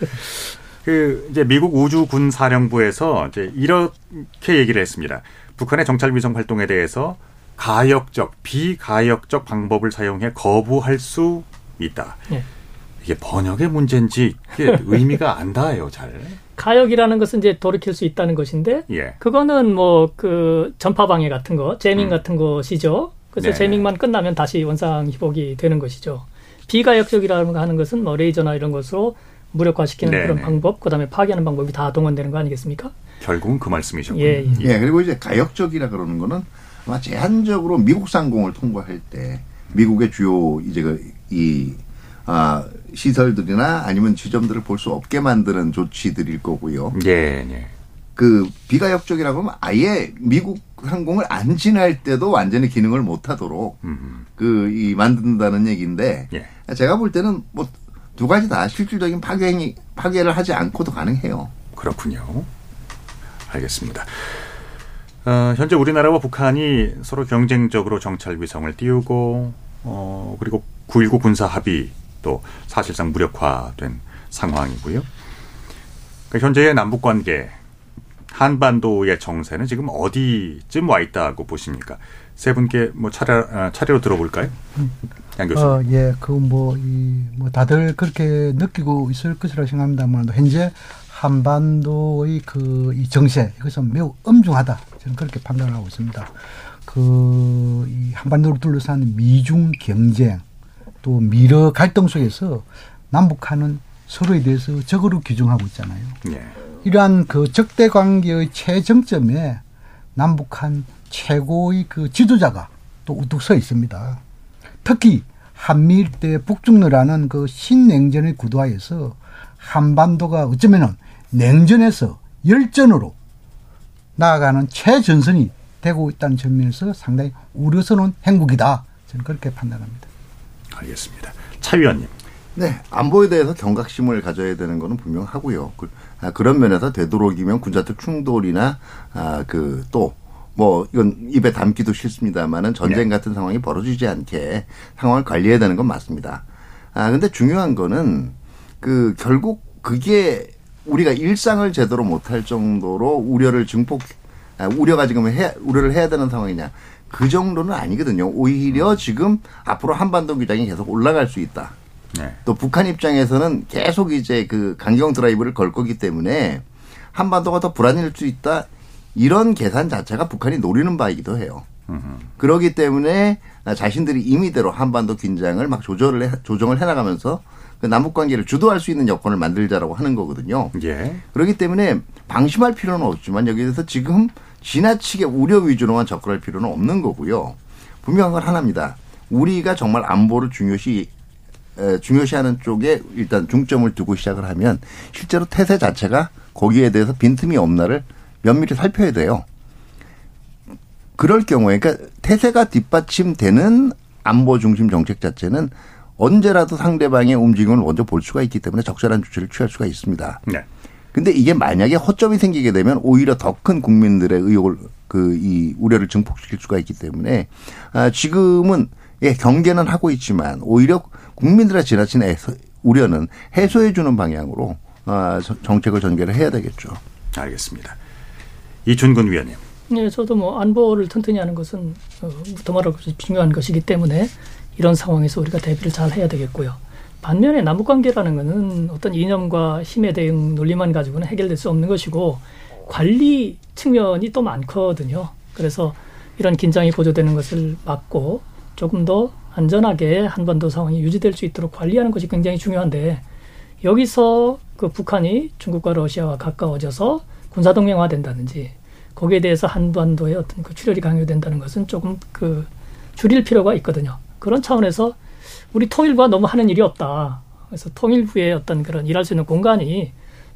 Speaker 1: 그 이제 미국 우주군 사령부에서 이제 이렇게 얘기를 했습니다. 북한의 정찰 위성 활동에 대해서 가역적, 비가역적 방법을 사용해 거부할 수 있다.
Speaker 9: 예.
Speaker 1: 이게 번역의 문제인지 이게 의미가 안 닿아요, 잘.
Speaker 9: 가역이라는 것은 이제 돌이킬 수 있다는 것인데
Speaker 1: 예.
Speaker 9: 그거는 뭐 그 전파 방해 같은 거, 재밍 같은 것이죠. 그래서
Speaker 1: 음. 네.
Speaker 9: 재밍만 끝나면 다시 원상 회복이 되는 것이죠. 비가역적이라는 거 하는 것은 뭐 레이저나 이런 것으로 무력화시키는
Speaker 1: 네,
Speaker 9: 그런
Speaker 1: 네.
Speaker 9: 방법, 그다음에 파괴하는 방법이 다 동원되는 거 아니겠습니까?
Speaker 1: 결국은 그 말씀이셨군요.
Speaker 9: 예, 예.
Speaker 8: 예, 그리고 이제 가역적이라 그러는 거는 아마 제한적으로 미국 상공을 통과할 때 미국의 주요 이제 그이 아, 시설들이나 아니면 지점들을 볼 수 없게 만드는 조치들일 거고요.
Speaker 1: 예, 예.
Speaker 8: 그 비가역적이라고 하면 아예 미국 상공을 안 지날 때도 완전히 기능을 못 하도록 그 이 만든다는 얘기인데
Speaker 1: 예.
Speaker 8: 제가 볼 때는 뭐 두 가지 다 실질적인 파괴 파괴를 하지 않고도 가능해요.
Speaker 1: 그렇군요. 알겠습니다. 어, 현재 우리나라와 북한이 서로 경쟁적으로 정찰 위성을 띄우고 어, 그리고 9.19 군사 합의도 사실상 무력화된 상황이고요. 그러니까 현재의 남북 관계 한반도의 정세는 지금 어디쯤 와 있다고 보십니까? 세 분께 뭐 차례, 어, 차례로 들어볼까요? 양 교수님.
Speaker 10: 어, 예, 그 뭐, 이, 뭐, 다들 그렇게 느끼고 있을 것이라고 생각합니다만, 현재 한반도의 그, 이 정세, 이것은 매우 엄중하다. 저는 그렇게 판단을 하고 있습니다. 그, 이 한반도를 둘러싼 미중 경쟁, 또 미러 갈등 속에서 남북한은 서로에 대해서 적으로 규정하고 있잖아요.
Speaker 1: 예.
Speaker 10: 이러한 그 적대 관계의 최정점에 남북한 최고의 그 지도자가 또 우뚝 서 있습니다. 특히 한미 일 대 북중러라는 그 신냉전의 구도하에서 한반도가 어쩌면은 냉전에서 열전으로 나아가는 최전선이 되고 있다는 측면에서 상당히 우려스러운 행복이다. 저는 그렇게 판단합니다.
Speaker 1: 알겠습니다. 차 위원님.
Speaker 8: 네, 안보에 대해서 경각심을 가져야 되는 거는 분명하고요. 그, 아, 그런 면에서 되도록이면 군사적 충돌이나 아, 그또 뭐 이건 입에 담기도 싫습니다만은 전쟁 같은 상황이 벌어지지 않게 상황을 관리해야 되는 건 맞습니다. 아 근데 중요한 거는 그 결국 그게 우리가 일상을 제대로 못할 정도로 우려를 증폭 아, 우려가 지금 해, 우려를 해야 되는 상황이냐 그 정도는 아니거든요. 오히려 지금 앞으로 한반도 규장이 계속 올라갈 수 있다.
Speaker 1: 네.
Speaker 8: 또 북한 입장에서는 계속 이제 그 강경 드라이브를 걸 거기 때문에 한반도가 더 불안해질 수 있다. 이런 계산 자체가 북한이 노리는 바이기도 해요. 그러기 때문에 자신들이 임의대로 한반도 긴장을 막 조절을 해, 조정을 해나가면서 그 남북 관계를 주도할 수 있는 여건을 만들자라고 하는 거거든요.
Speaker 1: 예.
Speaker 8: 그렇기 때문에 방심할 필요는 없지만 여기에서 지금 지나치게 우려 위주로만 접근할 필요는 없는 거고요. 분명한 건 하나입니다. 우리가 정말 안보를 중요시 에, 중요시하는 쪽에 일단 중점을 두고 시작을 하면 실제로 태세 자체가 거기에 대해서 빈틈이 없나를 면밀히 살펴야 돼요. 그럴 경우에 그러니까 태세가 뒷받침되는 안보 중심 정책 자체는 언제라도 상대방의 움직임을 먼저 볼 수가 있기 때문에 적절한 조치를 취할 수가 있습니다.
Speaker 1: 네.
Speaker 8: 근데 이게 만약에 허점이 생기게 되면 오히려 더 큰 국민들의 의혹을 그 이 우려를 증폭시킬 수가 있기 때문에 아 지금은 예 경계는 하고 있지만 오히려 국민들의 지나친 애서, 우려는 해소해 주는 방향으로 아 정책을 전개를 해야 되겠죠.
Speaker 1: 알겠습니다. 이준근 위원님.
Speaker 9: 네, 저도 뭐 안보를 튼튼히 하는 것은 어, 더말할 것이 중요한 것이기 때문에 이런 상황에서 우리가 대비를 잘 해야 되겠고요. 반면에 남북관계라는 것은 어떤 이념과 힘에 대응 논리만 가지고는 해결될 수 없는 것이고 관리 측면이 또 많거든요. 그래서 이런 긴장이 고조되는 것을 막고 조금 더 안전하게 한반도 상황이 유지될 수 있도록 관리하는 것이 굉장히 중요한데 여기서 그 북한이 중국과 러시아와 가까워져서 군사동맹화 된다든지 거기에 대해서 한반도의 어떤 그 출혈이 강요된다는 것은 조금 그 줄일 필요가 있거든요. 그런 차원에서 우리 통일과 너무 하는 일이 없다. 그래서 통일 후에 어떤 그런 일할 수 있는 공간이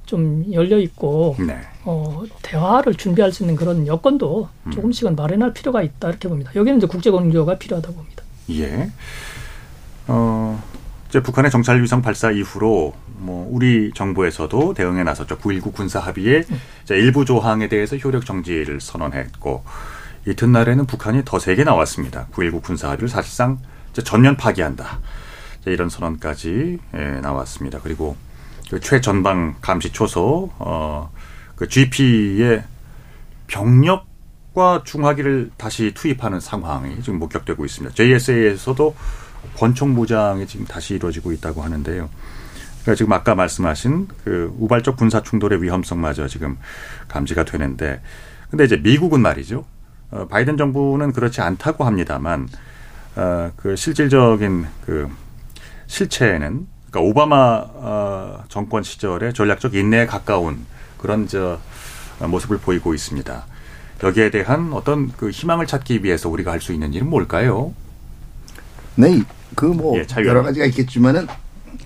Speaker 9: 좀 열려 있고
Speaker 1: 네.
Speaker 9: 어, 대화를 준비할 수 있는 그런 여건도
Speaker 1: 음.
Speaker 9: 조금씩은 마련할 필요가 있다 이렇게 봅니다. 여기는 이제 국제 공조가 필요하다고 봅니다.
Speaker 1: 예. 어, 이제 북한의 정찰 위성 발사 이후로 뭐 우리 정부에서도 대응에 나섰죠. 9.19 군사 합의의 일부 조항에 대해서 효력 정지를 선언했고 이튿날에는 북한이 더 세게 나왔습니다. 9.19 군사 합의를 사실상 전면 파기한다. 이런 선언까지 예, 나왔습니다. 그리고 그 최전방 감시 초소 어, 그 GP의 병력과 중화기를 다시 투입하는 상황이 지금 목격되고 있습니다. JSA에서도 권총 무장이 지금 다시 이루어지고 있다고 하는데요. 그러니까 지금 아까 말씀하신 그 우발적 군사 충돌의 위험성마저 지금 감지가 되는데, 근데 이제 미국은 말이죠. 어, 바이든 정부는 그렇지 않다고 합니다만, 어, 그 실질적인 그 실체에는 그러니까 오바마 어, 정권 시절에 전략적 인내에 가까운 그런 저 모습을 보이고 있습니다. 여기에 대한 어떤 그 희망을 찾기 위해서 우리가 할 수 있는 일은 뭘까요?
Speaker 8: 네, 그뭐
Speaker 1: 예.
Speaker 8: 여러 가지가 있겠지만은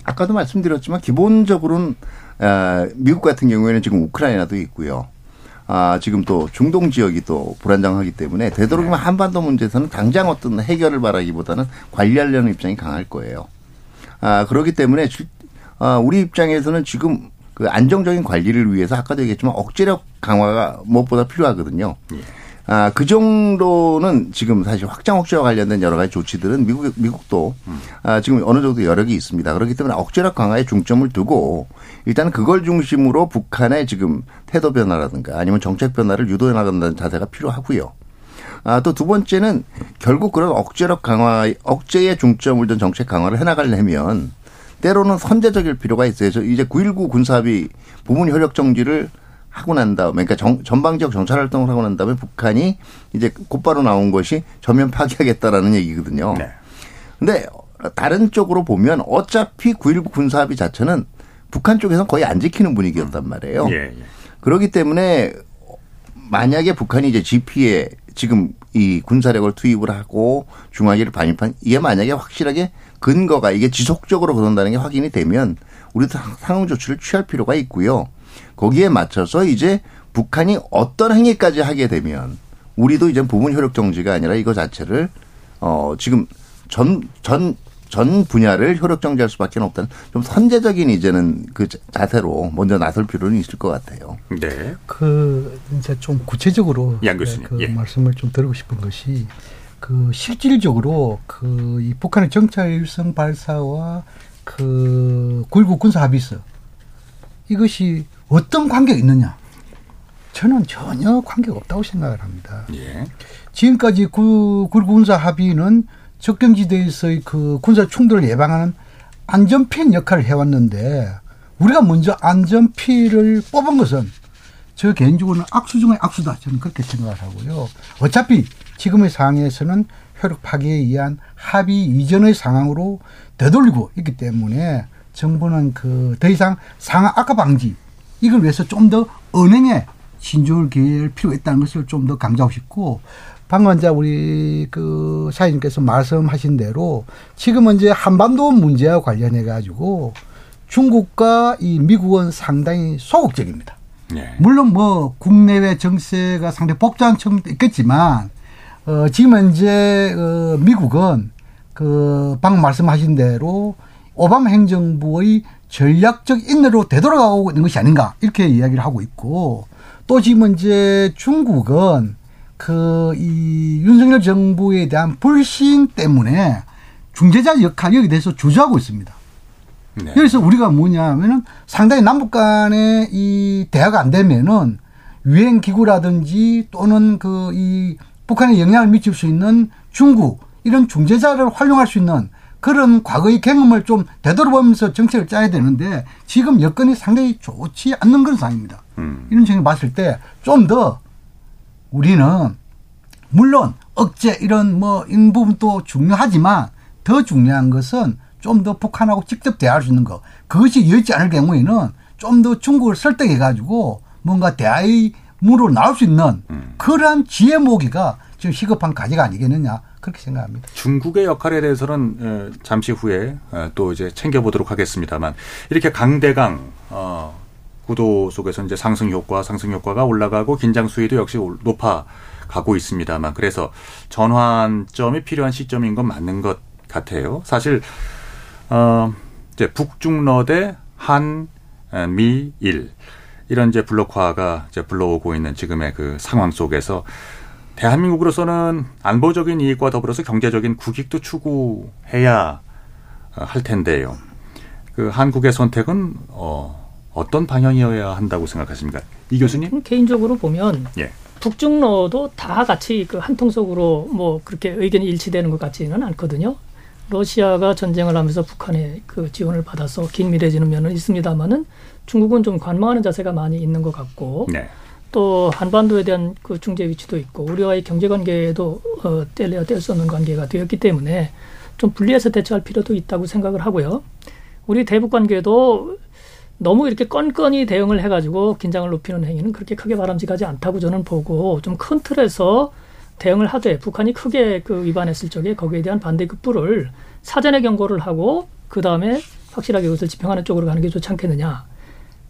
Speaker 8: 아까도 말씀드렸지만 기본적으로는 아, 미국 같은 경우에는 지금 우크라이나도 있고요. 아, 지금 또 중동 지역이 또 불안정하기 때문에 되도록이면 한반도 문제에서는 당장 어떤 해결을 바라기보다는 관리하려는 입장이 강할 거예요. 아, 그렇기 때문에 실- 아, 우리 입장에서는 지금 그 안정적인 관리를 위해서 아까도 얘기했지만 억제력 강화가 무엇보다 필요하거든요. 아, 그 정도는 지금 사실 확장 억제와 관련된 여러 가지 조치들은 미국, 미국도 아, 지금 어느 정도 여력이 있습니다. 그렇기 때문에 억제력 강화에 중점을 두고 일단 그걸 중심으로 북한의 지금 태도 변화라든가 아니면 정책 변화를 유도해 나간다는 자세가 필요하고요. 아, 또 두 번째는 결국 그런 억제력 강화, 억제에 중점을 둔 정책 강화를 해나가려면 때로는 선제적일 필요가 있어요. 저 이제 9.19 군사합의 부분 효력 정지를 하고 난 다음에, 그러니까 정, 전방지역 정찰 활동을 하고 난 다음에 북한이 이제 곧바로 나온 것이 전면 파기하겠다라는 얘기거든요. 근데 다른 쪽으로 보면 어차피 9.19 군사합의 자체는 북한 쪽에서는 거의 안 지키는 분위기였단 말이에요.
Speaker 1: 예, 예.
Speaker 8: 그렇기 때문에 만약에 북한이 이제 GP에 지금 이 군사력을 투입을 하고 중화기를 반입한 이게 만약에 확실하게 근거가 이게 지속적으로 그런다는 게 확인이 되면 우리도 상응 조치를 취할 필요가 있고요. 거기에 맞춰서 이제 북한이 어떤 행위까지 하게 되면 우리도 이제 부분 효력 정지가 아니라 이거 자체를 어 지금 전 전 전 분야를 효력 정지할 수밖에 없다는 좀 선제적인 이제는 그 자세로 먼저 나설 필요는 있을 것 같아요.
Speaker 1: 네.
Speaker 10: 그 이제 좀 구체적으로
Speaker 1: 양 교수님,
Speaker 10: 그
Speaker 1: 예.
Speaker 10: 말씀을 좀 드리고 싶은 것이 그 실질적으로 그 이 북한의 정찰성 발사와 그9.19 군사 합의서 이것이 어떤 관계가 있느냐? 저는 전혀 관계가 없다고 생각을 합니다.
Speaker 1: 예.
Speaker 10: 지금까지 그, 그 군사 합의는 접경지대에서의 그 군사 충돌을 예방하는 안전핀 역할을 해왔는데 우리가 먼저 안전핀을 뽑은 것은 저 개인적으로는 악수 중에 악수다 저는 그렇게 생각을 하고요. 어차피 지금의 상황에서는 효력 파기에 의한 합의 이전의 상황으로 되돌리고 있기 때문에 정부는 그 더 이상 상황 악화 방지 이걸 위해서 좀더 은행에 신중을 기할 필요가 있다는 것을 좀 더 강조하고 싶고 방금 이제 우리 그 사장님께서 말씀하신 대로 지금은 이제 한반도 문제와 관련해 가지고 중국과 이 미국은 상당히 소극적입니다.
Speaker 1: 네.
Speaker 10: 물론 뭐 국내외 정세가 상당히 복잡한 측면도 있겠지만 어 지금 현재 어 미국은 그 방금 말씀하신 대로 오바마 행정부의 전략적 인내로 되돌아가고 있는 것이 아닌가 이렇게 이야기를 하고 있고 또 지금 이제 중국은 그 이 윤석열 정부에 대한 불신 때문에 중재자 역할 여기 대해서 주저하고 있습니다.
Speaker 1: 네.
Speaker 10: 그래서 우리가 뭐냐면은 상당히 남북 간의 이 대화가 안 되면은 유엔 기구라든지 또는 그 이 북한에 영향을 미칠 수 있는 중국 이런 중재자를 활용할 수 있는 그런 과거의 경험을 좀 되돌아보면서 정책을 짜야 되는데 지금 여건이 상당히 좋지 않는 그런 상황입니다.
Speaker 1: 음.
Speaker 10: 이런 점을 봤을 때 좀 더 우리는 물론 억제 이런 뭐 이런 부분도 중요하지만 더 중요한 것은 좀 더 북한하고 직접 대화할 수 있는 거. 그것이 여의치 않을 경우에는 좀 더 중국을 설득해 가지고 뭔가 대화의 문으로 나올 수 있는 그러한 지혜 모기가 지금 시급한 과제가 아니겠느냐 그렇게 생각합니다.
Speaker 1: 중국의 역할에 대해서는 어, 잠시 후에 어, 또 이제 챙겨보도록 하겠습니다만 이렇게 강대강 어, 구도 속에서 이제 상승 효과, 상승 효과가 올라가고 긴장 수위도 역시 올- 높아 가고 있습니다만 그래서 전환점이 필요한 시점인 건 맞는 것 같아요. 사실 어, 이제 북중러 한, 에, 미, 일 이런 이제 블록화가 이제 불러오고 있는 지금의 그 상황 속에서 대한민국으로서는 안보적인 이익과 더불어서 경제적인 국익도 추구해야 어, 할 텐데요. 그 한국의 선택은 어, 어떤 방향이어야 한다고 생각하십니까? 이 교수님?
Speaker 9: 개인적으로 보면
Speaker 1: 예.
Speaker 9: 북중러도 다 같이 그 한 통속으로 뭐 그렇게 의견이 일치되는 것 같지는 않거든요. 러시아가 전쟁을 하면서 북한의 그 지원을 받아서 긴밀해지는 면은 있습니다만은 중국은 좀 관망하는 자세가 많이 있는 것 같고
Speaker 1: 네.
Speaker 9: 또 한반도에 대한 그 중재 위치도 있고 우리와의 경제 관계에도 어, 뗄래야 뗄 수 없는 관계가 되었기 때문에 좀 분리해서 대처할 필요도 있다고 생각을 하고요. 우리 대북 관계도 너무 이렇게 건건히 대응을 해가지고 긴장을 높이는 행위는 그렇게 크게 바람직하지 않다고 저는 보고 좀 큰 틀에서 대응을 하되 북한이 크게 그 위반했을 적에 거기에 대한 반대 급부를 사전에 경고를 하고 그 다음에 확실하게 그것을 집행하는 쪽으로 가는 게 좋지 않겠느냐.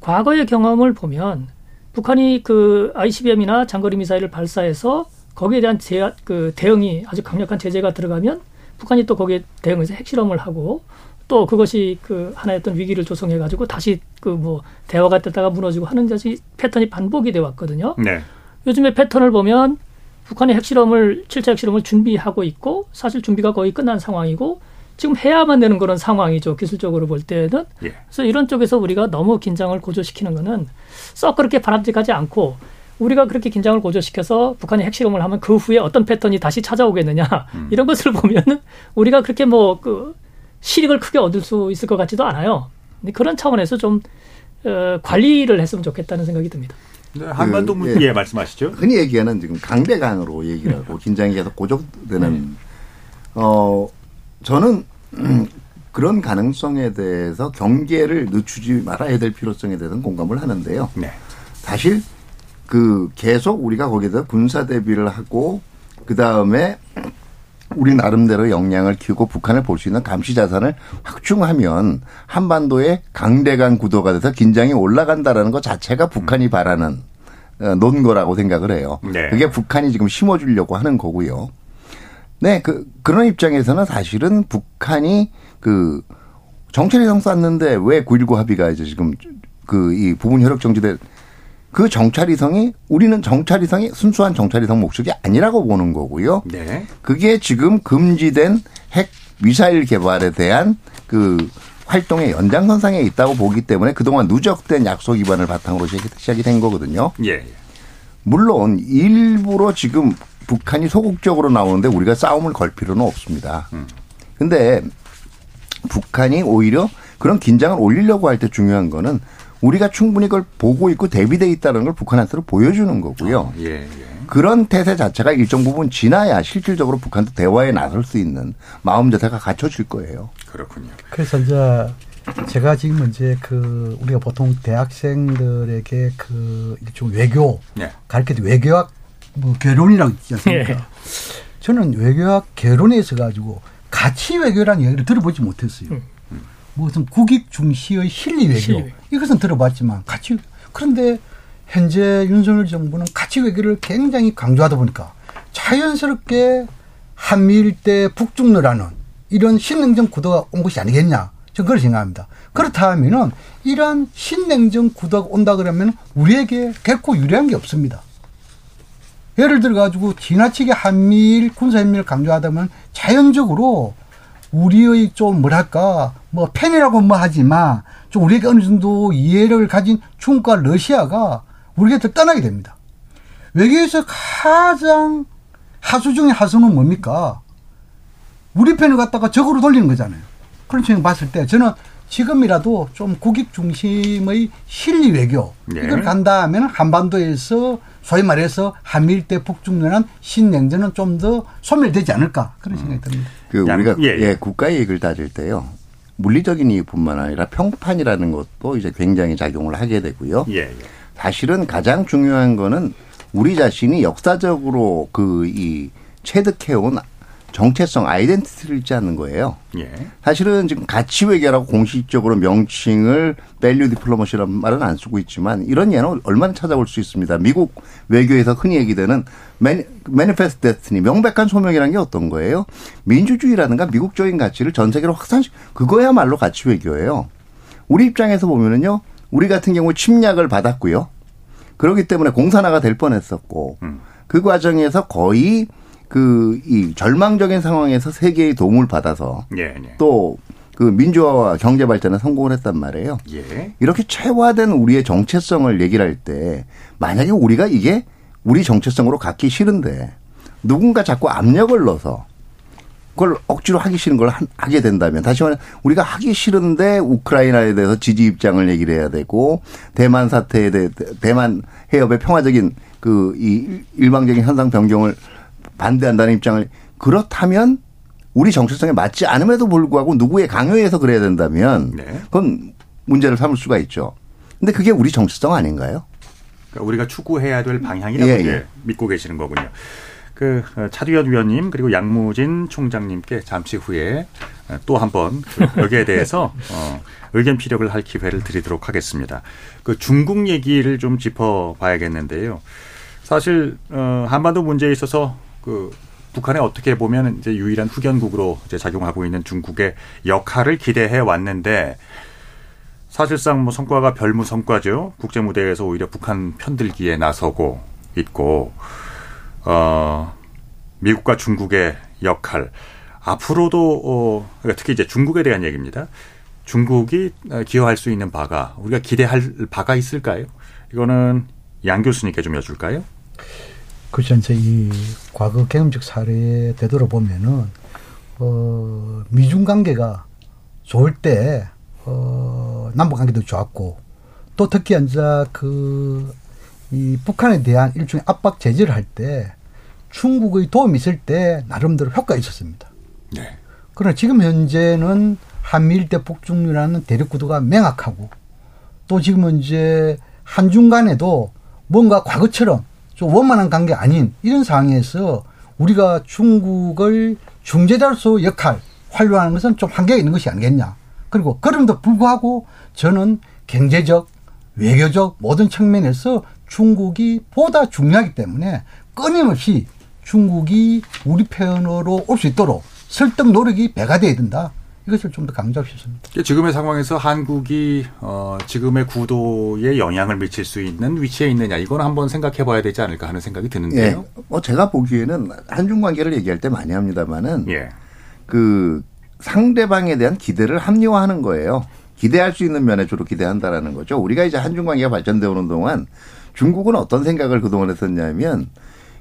Speaker 9: 과거의 경험을 보면 북한이 그 ICBM이나 장거리 미사일을 발사해서 거기에 대한 제, 그 대응이 아주 강력한 제재가 들어가면 북한이 또 거기에 대응해서 핵실험을 하고 또 그것이 그 하나의 어떤 위기를 조성해 가지고 다시 그 뭐 대화가 됐다가 무너지고 하는 것이 패턴이 반복이 돼 왔거든요.
Speaker 1: 네.
Speaker 9: 요즘의 패턴을 보면 북한이 핵실험을 7차 핵실험을 준비하고 있고 사실 준비가 거의 끝난 상황이고 지금 해야만 되는 그런 상황이죠. 기술적으로 볼 때는.
Speaker 1: 예.
Speaker 9: 그래서 이런 쪽에서 우리가 너무 긴장을 고조시키는 거는 썩 그렇게 바람직하지 않고 우리가 그렇게 긴장을 고조시켜서 북한이 핵실험을 하면 그 후에 어떤 패턴이 다시 찾아오겠느냐 이런 것을 보면은 우리가 그렇게 뭐 그 실익을 크게 얻을 수 있을 것 같지도 않아요. 근데 그런 차원에서 좀 어, 관리를 했으면 좋겠다는 생각이 듭니다.
Speaker 1: 네, 한반도
Speaker 8: 그,
Speaker 1: 문- 예, 말씀하시죠.
Speaker 8: 흔히 얘기하는 지금 강대강으로 얘기를 하고 긴장이 계속 고조되는 어 저는 음, 그런 가능성에 대해서 경계를 늦추지 말아야 될 필요성에 대해서는 공감을 하는데요.
Speaker 1: 네.
Speaker 8: 사실 그 계속 우리가 거기서 군사 대비를 하고 그 다음에 우리 나름대로 역량을 키우고 북한을 볼 수 있는 감시 자산을 확충하면 한반도의 강대강 구도가 돼서 긴장이 올라간다라는 것 자체가 북한이 바라는 어, 논거라고 생각을 해요.
Speaker 1: 네.
Speaker 8: 그게 북한이 지금 심어주려고 하는 거고요. 네, 그 그런 입장에서는 사실은 북한이 그 정찰위성 쐈는데 왜 9.19 합의가 이제 지금 그 이 부분 효력 정지된 그 정찰위성이 우리는 정찰위성이 순수한 정찰위성 목적이 아니라고 보는 거고요.
Speaker 1: 네.
Speaker 8: 그게 지금 금지된 핵 미사일 개발에 대한 그 활동의 연장선상에 있다고 보기 때문에 그동안 누적된 약속 위반을 바탕으로 시작이- 된 거거든요.
Speaker 1: 예.
Speaker 8: 물론 일부러 지금 북한이 소극적으로 나오는데 우리가 싸움을 걸 필요는 없습니다. 근데 북한이 오히려 그런 긴장을 올리려고 할 때 중요한 거는 우리가 충분히 그걸 보고 있고 대비돼 있다는 걸 북한한테로 보여주는 거고요.
Speaker 1: 예, 예.
Speaker 8: 그런 태세 자체가 일정 부분 지나야 실질적으로 북한도 대화에 나설 수 있는 마음 자세가 갖춰질 거예요.
Speaker 1: 그렇군요.
Speaker 10: 그래서 이제 제가 지금 이제 그 우리가 보통 대학생들에게 그 일종 외교
Speaker 1: 네.
Speaker 10: 가르칠 때 외교학 뭐 결혼이라고 있지 않습니까?
Speaker 9: 예.
Speaker 10: 저는 외교학 결혼에 있어 가지고 가치 외교라는 얘기를 들어보지 못했어요. 무슨 국익 중시의 실리 외교
Speaker 9: 실리.
Speaker 10: 이것은 들어봤지만 가치 그런데 현재 윤석열 정부는 가치 외교를 굉장히 강조하다 보니까 자연스럽게 한미일 대 북중러라는 이런 신냉전 구도가 온 것이 아니겠냐 저는 그렇게 생각합니다. 그렇다면은 이러한 신냉전 구도가 온다 그러면 우리에게 결코 유리한 게 없습니다. 예를 들어 가지고 지나치게 한미일 군사협력을 강조하다면 자연적으로 우리의 좀 뭐랄까 뭐 팬이라고 뭐 하지만 좀 우리에게 어느 정도 이해를 가진 중국과 러시아가 우리 곁을 떠나게 됩니다. 외교에서 가장 하수 중의 하수는 뭡니까? 우리 편을 갖다가 적으로 돌리는 거잖아요. 그런 측면 봤을 때 저는 지금이라도 좀 국익 중심의 실리 외교
Speaker 1: 네.
Speaker 10: 이걸 간다 하면 한반도에서 소위 말해서 한미일 대 북중연한 신냉전은 좀 더 소멸되지 않을까 그런 생각이 듭니다.
Speaker 8: 그 우리가 예, 국가 이익을 따질 때요. 물리적인 이익뿐만 아니라 평판이라는 것도 이제 굉장히 작용을 하게 되고요.
Speaker 1: 예, 예.
Speaker 8: 사실은 가장 중요한 거는 우리 자신이 역사적으로 그 이 체득해온 정체성 identity를 아는 거예요.
Speaker 1: 예.
Speaker 8: 사실은 지금 가치 외교라고 공식적으로 명칭을 value diplomacy라는 말은 안 쓰고 있지만 이런 예는 얼마든지 찾아볼 수 있습니다. 미국 외교에서 흔히 얘기되는 매니페스트 데스티니 명백한 소명이라는 게 어떤 거예요? 민주주의라든가 미국적인 가치를 전 세계로 확산시 그거야말로 가치 외교예요. 우리 입장에서 보면은요. 우리 같은 경우 침략을 받았고요. 그렇기 때문에 공산화가 될 뻔했었고 그 과정에서 거의 그 이 절망적인 상황에서 세계의 도움을 받아서
Speaker 1: 예, 예.
Speaker 8: 또그 민주화와 경제 발전에 성공을 했단 말이에요.
Speaker 1: 예.
Speaker 8: 이렇게 최화된 우리의 정체성을 얘기를 할 때 만약에 우리가 이게 우리 정체성으로 갖기 싫은데 누군가 자꾸 압력을 넣어서 그걸 억지로 하기 싫은 걸 한- 하게 된다면 다시 말해 우리가 하기 싫은데 우크라이나에 대해서 지지 입장을 얘기를 해야 되고 대만 사태에 대해 대만 해협의 평화적인 그 이 일방적인 현상 변경을 반대한다는 입장을 그렇다면 우리 정체성에 맞지 않음에도 불구하고 누구의 강요에 의해서 그래야 된다면 그건 문제를 삼을 수가 있죠. 근데 그게 우리 정체성 아닌가요?
Speaker 1: 그러니까 우리가 추구해야 될 방향이라고
Speaker 8: 예, 예.
Speaker 1: 믿고 계시는 거군요. 그 어, 차두현 위원님 그리고 양무진 총장님께 잠시 후에 어, 또 한번 그 여기에 대해서 어, 의견 피력을 할 기회를 드리도록 하겠습니다. 그 중국 얘기를 좀 짚어봐야겠는데요. 사실 어, 한반도 문제에 있어서 그 북한에 어떻게 보면 이제 유일한 후견국으로 이제 작용하고 있는 중국의 역할을 기대해 왔는데 사실상 뭐 성과가 별무 성과죠. 국제 무대에서 오히려 북한 편들기에 나서고 있고 어 미국과 중국의 역할 앞으로도 어 특히 이제 중국에 대한 얘기입니다. 중국이 어, 기여할 수 있는 바가 우리가 기대할 바가 있을까요? 이거는 양 교수님께 좀 여쭐까요?
Speaker 10: 그렇죠. 이제 이 과거 경험적 사례에 되돌아보면은, 어, 미중 관계가 좋을 때, 어, 남북 관계도 좋았고, 또 특히 이제 그, 이 북한에 대한 일종의 압박 제재를 할 때 중국의 도움이 있을 때 나름대로 효과가 있었습니다.
Speaker 1: 네.
Speaker 10: 그러나 지금 현재는 한미일 대 북중이라는 대립 구도가 명확하고 또 지금은 이제 한중 간에도 뭔가 과거처럼 좀 원만한 관계 아닌 이런 상황에서 우리가 중국을 중재자로서 역할 활용하는 것은 좀 한계가 있는 것이 아니겠냐. 그리고 그럼에도 불구하고 저는 경제적, 외교적 모든 측면에서 중국이 보다 중요하기 때문에 끊임없이 중국이 우리 편으로 올 수 있도록 설득 노력이 배가 돼야 된다. 이것을 좀 더 강조하고 싶습니다.
Speaker 1: 지금의 상황에서 한국이 어, 지금의 구도에 영향을 미칠 수 있는 위치에 있느냐 이건 한번 생각해 봐야 되지 않을까 하는 생각이
Speaker 8: 예.
Speaker 1: 드는데요.
Speaker 8: 뭐 제가 보기에는 한중 관계를 얘기할 때 많이 합니다만은
Speaker 1: 예.
Speaker 8: 그 상대방에 대한 기대를 합리화하는 거예요. 기대할 수 있는 면에 주로 기대한다라는 거죠. 우리가 이제 한중 관계가 발전되어 오는 동안 중국은 어떤 생각을 그동안 했었냐면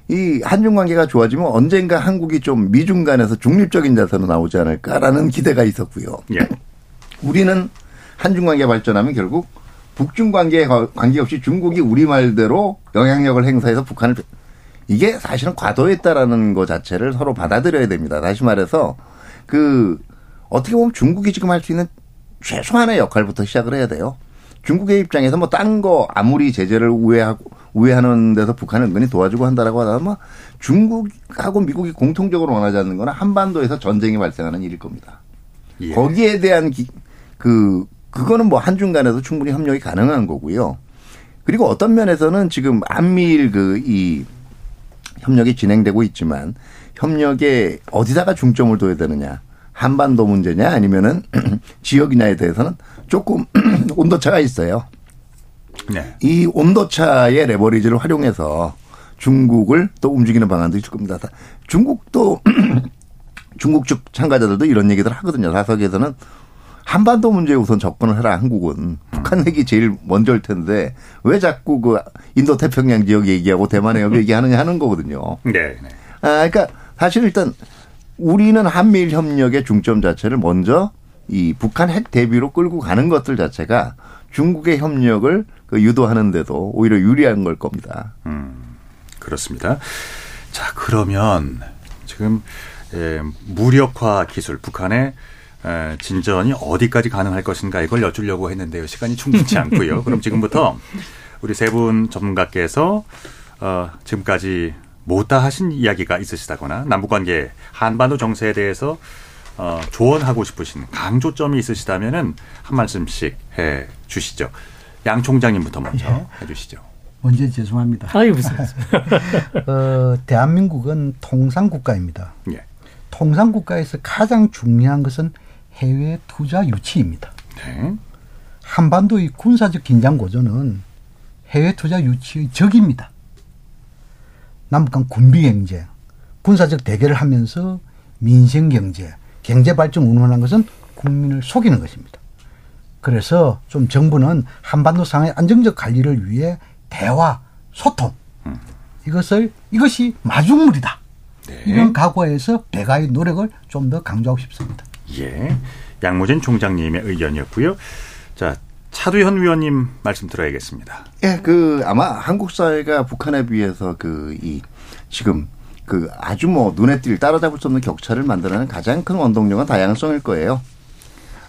Speaker 8: 이 한중 관계가 좋아지면 언젠가 한국이 좀 미중 간에서 중립적인 자세로 나오지 않을까라는 기대가 있었고요.
Speaker 1: 예.
Speaker 8: 우리는 한중 관계 발전하면 결국 북중 관계에 관계없이 중국이 우리 말대로 영향력을 행사해서 북한을 이게 사실은 과도했다라는 것 자체를 서로 받아들여야 됩니다. 다시 말해서 그 어떻게 보면 중국이 지금 할 수 있는 최소한의 역할부터 시작을 해야 돼요. 중국의 입장에서 뭐 딴 거 아무리 제재를 우회하고 우회하는 데서 북한을 은근히 도와주고 한다라고 하다면 중국하고 미국이 공통적으로 원하지 않는 거는 한반도에서 전쟁이 발생하는 일일 겁니다.
Speaker 1: 예.
Speaker 8: 거기에 대한 기, 그 그거는 뭐 한중 간에도 충분히 협력이 가능한 거고요. 그리고 어떤 면에서는 지금 한미일 그 이 협력이 진행되고 있지만 협력에 어디다가 중점을 둬야 되느냐 한반도 문제냐 아니면은 지역이냐에 대해서는 조금 온도차가 있어요.
Speaker 1: 네.
Speaker 8: 이 온도차의 레버리지를 활용해서 중국을 또 움직이는 방안도 있을 겁니다. 중국도 중국 측 참가자들도 이런 얘기들 하거든요. 사석에서는 한반도 문제에 우선 접근을 해라 한국은 북한 얘기 제일 먼저일 텐데 왜 자꾸 그 인도 태평양 지역 얘기하고 대만 해협 얘기하느냐 하는 거거든요.
Speaker 1: 네. 네.
Speaker 8: 아 그러니까 사실 일단 우리는 한미일 협력의 중점 자체를 먼저 이 북한 핵 대비로 끌고 가는 것들 자체가 중국의 협력을 그 유도하는데도 오히려 유리한 걸 겁니다.
Speaker 1: 음, 그렇습니다. 자, 그러면 지금 예, 무력화 기술 북한의 에, 진전이 어디까지 가능할 것인가 이걸 여쭈려고 했는데요. 시간이 충분치 않고요. 그럼 지금부터 우리 세 분 전문가께서 어, 지금까지 못다 하신 이야기가 있으시다거나 남북관계 한반도 정세에 대해서 어, 조언하고 싶으신 강조점이 있으시다면은 한 말씀씩 해 주시죠. 양 총장님부터 먼저 예. 해 주시죠.
Speaker 10: 먼저 죄송합니다.
Speaker 9: 아유 무슨
Speaker 10: 어, 대한민국은 통상 국가입니다.
Speaker 1: 예.
Speaker 10: 통상 국가에서 가장 중요한 것은 해외 투자 유치입니다.
Speaker 1: 네.
Speaker 10: 한반도의 군사적 긴장 고조는 해외 투자 유치의 적입니다. 남북한 군비 경제, 군사적 대결을 하면서 민생 경제, 경제 발전 운운하는 것은 국민을 속이는 것입니다. 그래서 좀 정부는 한반도 상의 안정적 관리를 위해 대화, 소통 이것을 이것이 마중물이다. 네. 이런 각오에서 대가의 노력을 좀 더 강조하고 싶습니다.
Speaker 1: 예. 양무진 총장님의 의견이었고요. 자, 차두현 위원님 말씀 들어야겠습니다.
Speaker 8: 예, 그 아마 한국 사회가 북한에 비해서 그 이 지금 그 아주 뭐 눈에 띌 따라잡을 수 없는 격차를 만들어내는 가장 큰 원동력은 다양성일 거예요.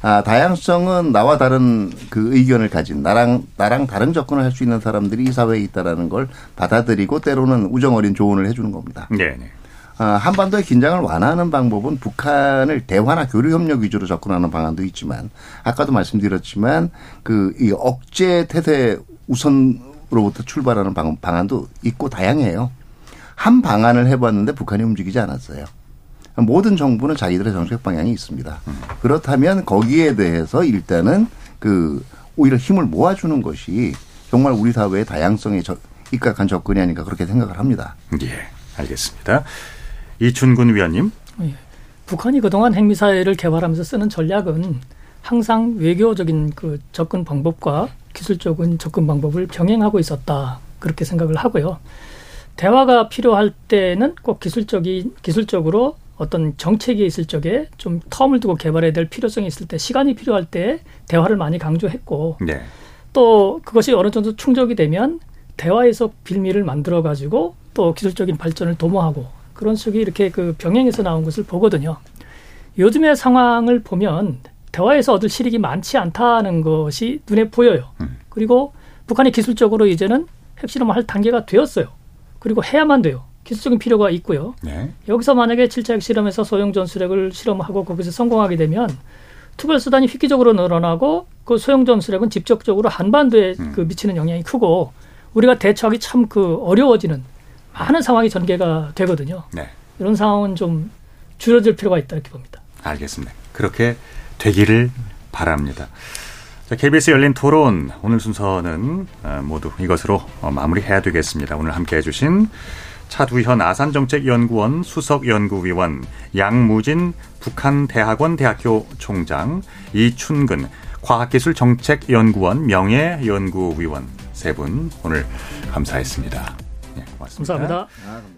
Speaker 8: 아, 다양성은 나와 다른 그 의견을 가진 나랑 나랑 다른 접근을 할 수 있는 사람들이 이 사회에 있다라는 걸 받아들이고 때로는 우정 어린 조언을 해주는 겁니다.
Speaker 1: 네. 네.
Speaker 8: 아, 한반도의 긴장을 완화하는 방법은 북한을 대화나 교류 협력 위주로 접근하는 방안도 있지만 아까도 말씀드렸지만 그 이 억제 태세 우선으로부터 출발하는 방, 방안도 있고 다양해요. 한 방안을 해봤는데 북한이 움직이지 않았어요. 모든 정부는 자기들의 정책 방향이 있습니다. 그렇다면 거기에 대해서 일단은 그 오히려 힘을 모아주는 것이 정말 우리 사회의 다양성에 입각한 접근이 아닌가 그렇게 생각을 합니다.
Speaker 1: 예, 알겠습니다. 이춘군 위원님. 예.
Speaker 9: 북한이 그동안 핵미사일을 개발하면서 쓰는 전략은 항상 외교적인 그 접근 방법과 기술적인 접근 방법을 병행하고 있었다. 그렇게 생각을 하고요. 대화가 필요할 때는 꼭 기술적인 기술적으로 어떤 정책이 있을 적에 좀 텀을 두고 개발해야 될 필요성이 있을 때 시간이 필요할 때 대화를 많이 강조했고
Speaker 1: 네.
Speaker 9: 또 그것이 어느 정도 충족이 되면 대화에서 빌미를 만들어 가지고 또 기술적인 발전을 도모하고 그런 식이 이렇게 그 병행해서 나온 것을 보거든요. 요즘의 상황을 보면 대화에서 얻을 실익이 많지 않다는 것이 눈에 보여요.
Speaker 1: 음.
Speaker 9: 그리고 북한이 기술적으로 이제는 핵실험을 할 단계가 되었어요. 그리고 해야만 돼요. 기술적인 필요가 있고요.
Speaker 1: 네.
Speaker 9: 여기서 만약에 7차 핵실험에서 소형 전술핵을 실험하고 거기서 성공하게 되면 투별 수단이 획기적으로 늘어나고 그 소형 전술핵은 직접적으로 한반도에 음. 그 미치는 영향이 크고 우리가 대처하기 참 그 어려워지는 많은 상황이 전개가 되거든요.
Speaker 1: 네.
Speaker 9: 이런 상황은 좀 줄여들 필요가 있다 이렇게 봅니다.
Speaker 1: 알겠습니다. 그렇게 되기를 바랍니다. 자, KBS 열린 토론 오늘 순서는 어, 모두 이것으로 어, 마무리해야 되겠습니다. 오늘 함께 해 주신 차두현 아산정책연구원 수석연구위원 양무진 북한대학원 대학교 총장 이춘근 과학기술정책연구원 명예연구위원 세 분 오늘 감사했습니다.
Speaker 9: 고맙습니다. 감사합니다.